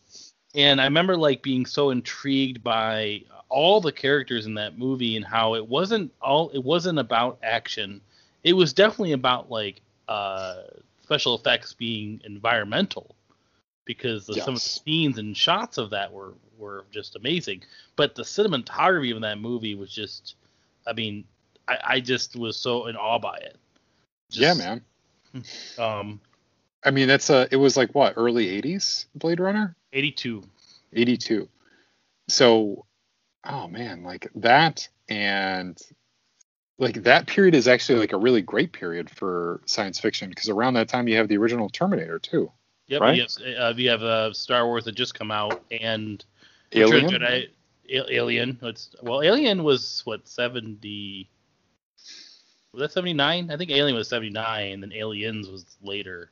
and I remember like being so intrigued by all the characters in that movie and how it wasn't all it wasn't about action. It was definitely about like uh, special effects being environmental because the, some of the scenes and shots of that were were just amazing. But the cinematography of that movie was just, I mean, I, I just was so in awe by it. yeah, man. Um, I mean, that's a. It was like what early '80s Blade Runner, 82. '82. So, oh man, like that and like that period is actually like a really great period for science fiction because around that time you have the original Terminator too. Yep. Right? Yes. Uh, we have uh, Star Wars that just come out and Alien. Return of Jedi, A- Alien. It's, well, Alien was what 70. Was that 79? I think Alien was 79, and then Aliens was later.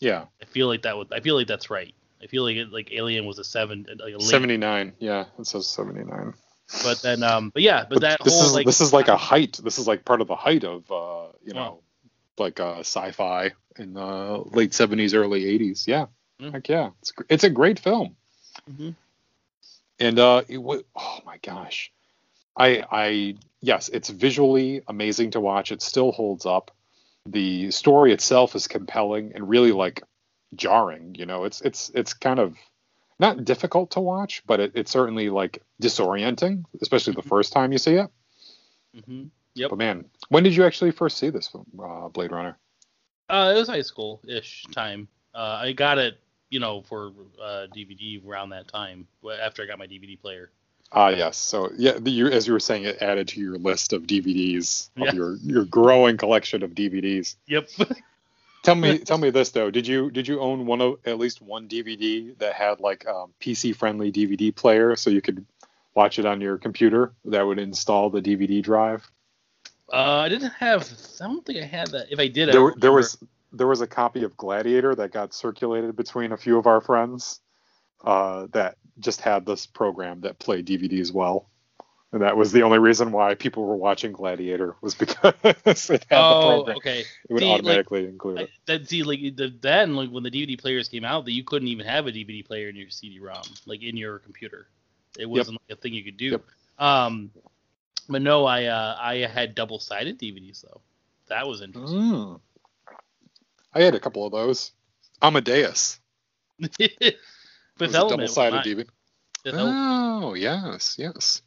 Yeah, I feel like that was. I feel like that's right. I feel like it, like Alien was a seven, like a late, 79. Yeah, it says 79. But then, um, but yeah, but, that this whole is like this is like a height. This is like part of the height of uh, you know like uh, sci-fi in the late 70s, early 80s. Yeah, Mm. heck yeah, it's it's a great film. Mm-hmm. and uh it wa oh my gosh i i yes it's visually amazing to watch it still holds up the story itself is compelling and really like jarring you know it's it's it's kind of not difficult to watch but it, it's certainly like disorienting especially the first time you see it Mm-hmm. Yep. but man when did you actually first see this film uh, blade runner Uh, it was high school ish time. Uh, I got it, you know, for uh, DVD around that time after I got my DVD player. Ah, yes. So yeah, the, you, as you were saying, it added to your list of DVDs of Yeah. your your growing collection of DVDs. Yep. Tell me, tell me this though. Did you did you own one of at least one DVD that had like um, PC friendly DVD player so you could watch it on your computer that would install the DVD drive? uh, I didn't have. I don't think I had that. If I did, There, don't there was there was a copy of Gladiator that got circulated between a few of our friends uh, that just had this program that played DVDs well. And that was the only reason why people were watching Gladiator was because it had the Oh, program. okay. It would See, like, automatically include I, it. that see like the, then like when the DVD players came out, that you couldn't even have a DVD player in your CD-ROM, like in your computer. It wasn't like a thing you could do. Yep. Um, but no, I uh, I had double-sided DVDs though. That was interesting. Mm. I had a couple of those. Amadeus. Fifth Element. double-sided mine. DVD. Fifth Element. Oh, yes, yes.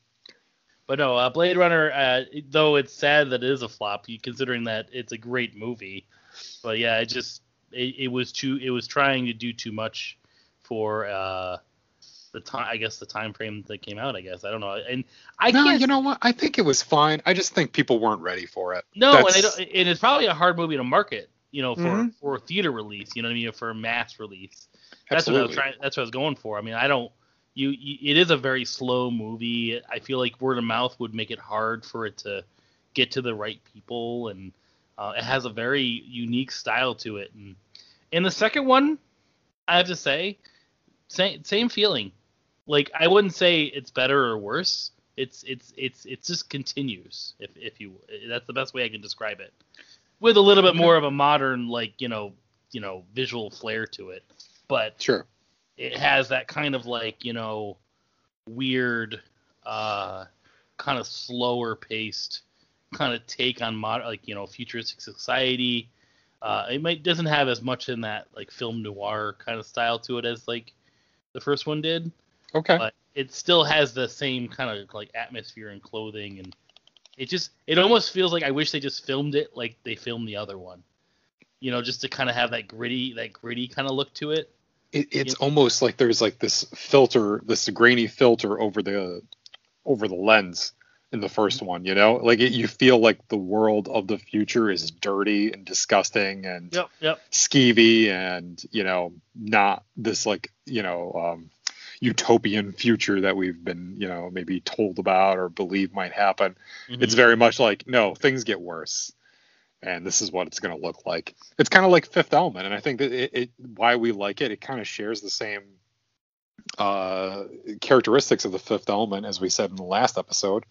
But no, uh, Blade Runner. Uh, though it's sad that it is a flop, considering that it's a great movie. But yeah, it just it, it was too. It was trying to do too much for uh, the time. I guess the time frame that came out. I guess I don't know. And I no, can't. you know what? I think it was fine. I just think people weren't ready for it. no, and, I don't, and it's probably a hard movie to market. You know, for Mhm. for theater release. You know what I mean? For a mass release. That's what I was trying. That's what I was going for. I mean, I don't. You, you, it is a very slow movie. I feel like word of mouth would make it hard for it to get to the right people, and uh, it has a very unique style to it. And in the second one, I have to say, same same feeling. Like I wouldn't say it's better or worse. It's it's it's it just continues. If if you that's the best way I can describe it, with a little bit more of a modern like you know you know visual flair to it, but Sure. it has that kind of like you know weird uh kind of slower paced kind of take on mod like you know futuristic society uh it might doesn't have as much in that like film noir kind of style to it as like the first one did Okay. but it still has the same kind of like atmosphere and clothing and it just it almost feels like i wish they just filmed it like they filmed the other one you know just to kind of have that gritty that gritty kind of look to it it, it's Yeah. almost like there's like this filter, this grainy filter over the over the lens in the first Mm-hmm. one. You know, like it, you feel like the world of the future is dirty and disgusting and yep yep skeevy and you know not this like you know um, utopian future that we've been you know maybe told about or believe might happen. It's Mhm. very much like no, things get worse, and this is what it's going to look like. It's kind of like Fifth Element, and I think that it, it why we like it. It kind of shares the same uh, characteristics of the Fifth Element as we said in the last episode,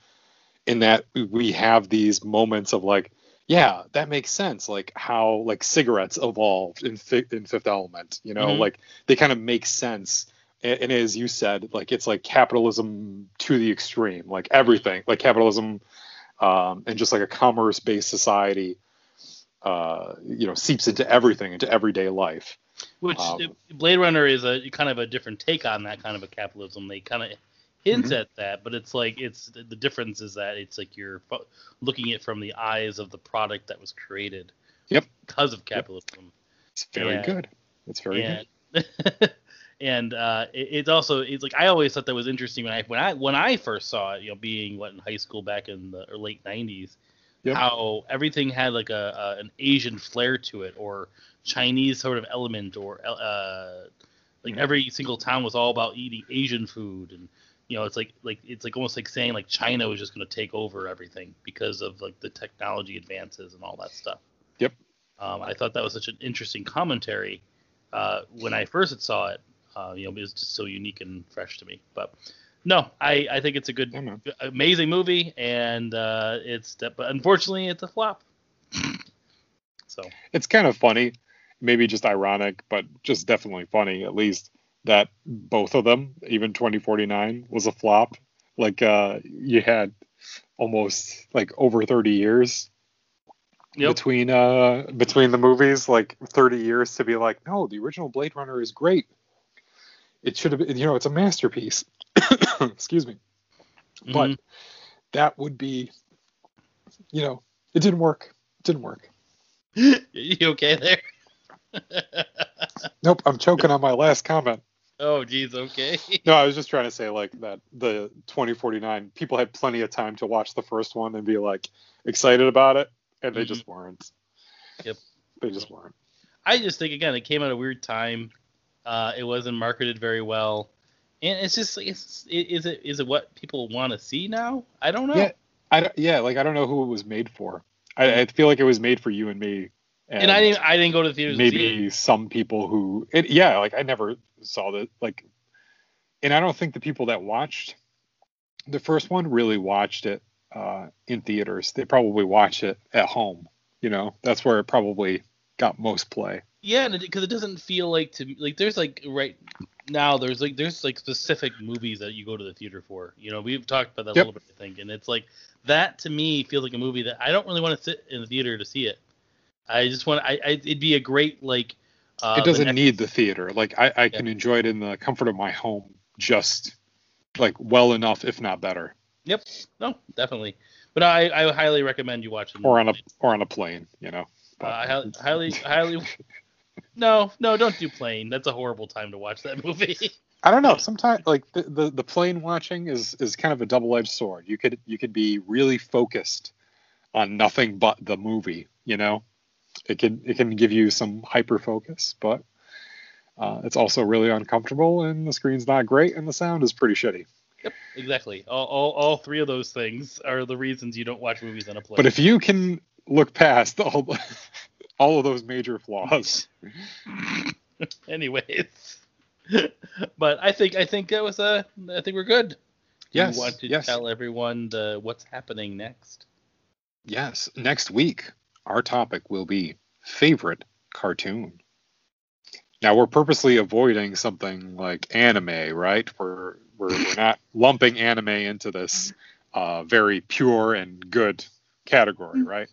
in that we have these moments of like. Yeah, that makes sense. Like how like cigarettes evolved in fi- in Fifth Element, you know, Mhm. like they kind of make sense. And, and as you said, like it's like capitalism to the extreme, like everything, like capitalism um, and just like a commerce-based society, uh, you know, seeps into everything, into everyday life. Which Um, Blade Runner is a kind of a different take on that kind of a capitalism. They kind of hint Mhm. at that, but it's like it's the difference is that it's like you're fo- looking it from the eyes of the product that was created. Yep. Because of capitalism. It's very good. It's very good. and and uh, it, it's also it's like I always thought that was interesting when I when I when I first saw it, you know, being what in high school back in the or late '90s, Yep. how everything had like a, a an Asian flair to it or Chinese sort of element or uh, like every single town was all about eating Asian food and you know it's like like it's like almost like saying like China was just going to take over everything because of like the technology advances and all that stuff. Yep. Um, I thought that was such an interesting commentary uh, when I first saw it. Uh, you know, it was just so unique and fresh to me. But no, I, I think it's a good, Yeah, amazing movie, and uh, it's but unfortunately it's a flop. So it's kind of funny, maybe just ironic, but just definitely funny at least that both of them, even 2049 was a flop. Like uh you had almost like over 30 years Yep. between uh between the movies, like 30 years to be like, no, the original Blade Runner is great. It should have been, you know, it's a masterpiece. Excuse me. But Mhm. that would be, you know, it didn't work. It didn't work. you okay there? Nope, I'm choking on my last comment. oh, geez, okay. No, I was just trying to say like that the 2049 people had plenty of time to watch the first one and be like excited about it, and they Mhm. just weren't. Yep. They just weren't. I just think again, it came at a weird time. Uh, it wasn't marketed very well, and it's just it's is it is it what people want to see now? I don't know. Yeah, I don't, yeah, like I don't know who it was made for. I, I feel like it was made for you and me. and I didn't I didn't go to the theaters. maybe some people who it, yeah like i never saw that like and i don't think the people that watched the first one really watched it uh, in theaters they probably watched it at home you know that's where it probably got most play Yeah, because it doesn't feel like to me like there's like right now there's like there's like specific movies that you go to the theater for. You know, we've talked about that Yep. a little bit, I think, and it's like that to me feels like a movie that I don't really want to sit in the theater to see it. I just want I, I it'd be a great like. Uh, it doesn't the next- need the theater like i, I can enjoy it in the comfort of my home just like well enough if not better Yep. No, definitely. But I, I highly recommend you watch it. or on a or on a plane you know Uh, I highly, highly, highly. No, no, don't do plane. That's a horrible time to watch that movie. I don't know. Sometimes like the, the the plane watching is is kind of a double edged sword. You could you could be really focused on nothing but the movie. You know, it can it can give you some hyper focus, but uh, it's also really uncomfortable, and the screen's not great, and the sound is pretty shitty. yep, exactly. All, all, all three of those things are the reasons you don't watch movies on a plane. But if you can look past all all of those major flaws, anyways, but I think I think that was a. I think we're good. Yes, You want to yes. tell everyone the what's happening next? yes, next week our topic will be favorite cartoon. Now we're purposely avoiding something like anime, right? We're we're, we're not lumping anime into this uh, very pure and good category, right?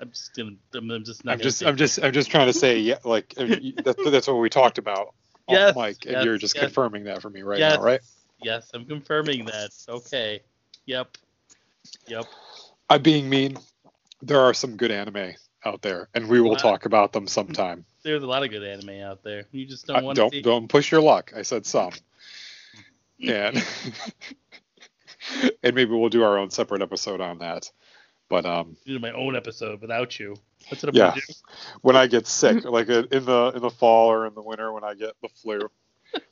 I'm just. I'm, I'm just not. I'm just I'm just I'm just trying to say yeah, like I that, that's what we talked about, Yes, Mike, and yes, you're just yes. confirming that for me right yes, now, right? Yes, I'm confirming that. Okay. Yep. Yep. I'm being mean. There are some good anime out there, and we will Wow. talk about them sometime. There's a lot of good anime out there. You just Uh, don't want don't see. don't push your luck. I said some. and and maybe we'll do our own separate episode on that. But um, do my own episode without you. That's what I'm Yeah. gonna do. when I get sick, like uh, in the in the fall or in the winter, when I get the flu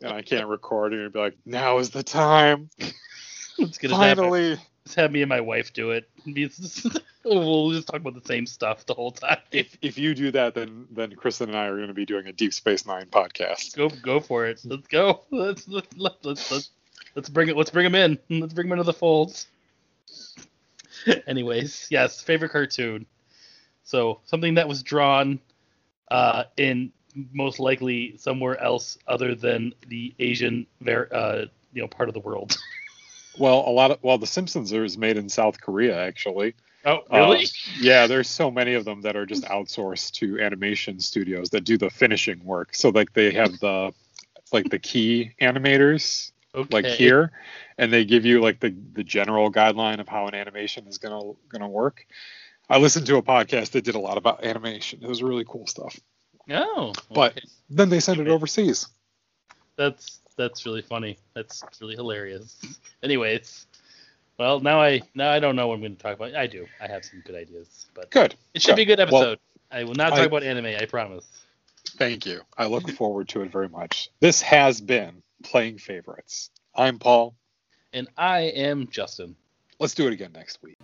and I can't record, and be like, "Now is the time, It's gonna happen. finally." Just have me and my wife do it. We'll just talk about the same stuff the whole time. If if you do that, then then Kristen and I are going to be doing a Deep Space Nine podcast. Go go for it. Let's go. Let's let's let's let's, let's, let's bring it. Let's bring him in. Let's bring him into the folds. Anyways, yes, favorite cartoon. So something that was drawn uh, in most likely somewhere else other than the Asian ver- uh, you know part of the world. Well, a lot of well, The Simpsons is made in South Korea actually. Oh, Uh, really? yeah, there's so many of them that are just outsourced to animation studios that do the finishing work. So like they have the like the key animators okay. like here and they give you like the the general guideline of how an animation is going to going to work. I listened to a podcast that did a lot about animation. It was really cool stuff. Oh, But- Then they sent it overseas. that's that's really funny. That's really hilarious. Anyways, well now I now I don't know what I'm going to talk about. I do. I have some good ideas, but Good. it should be a good Well, episode. I will not talk I- about anime. I promise. Thank you. I look forward to it very much. This has been Playing Favorites. I'm Paul. And I am Justin. Let's do it again next week.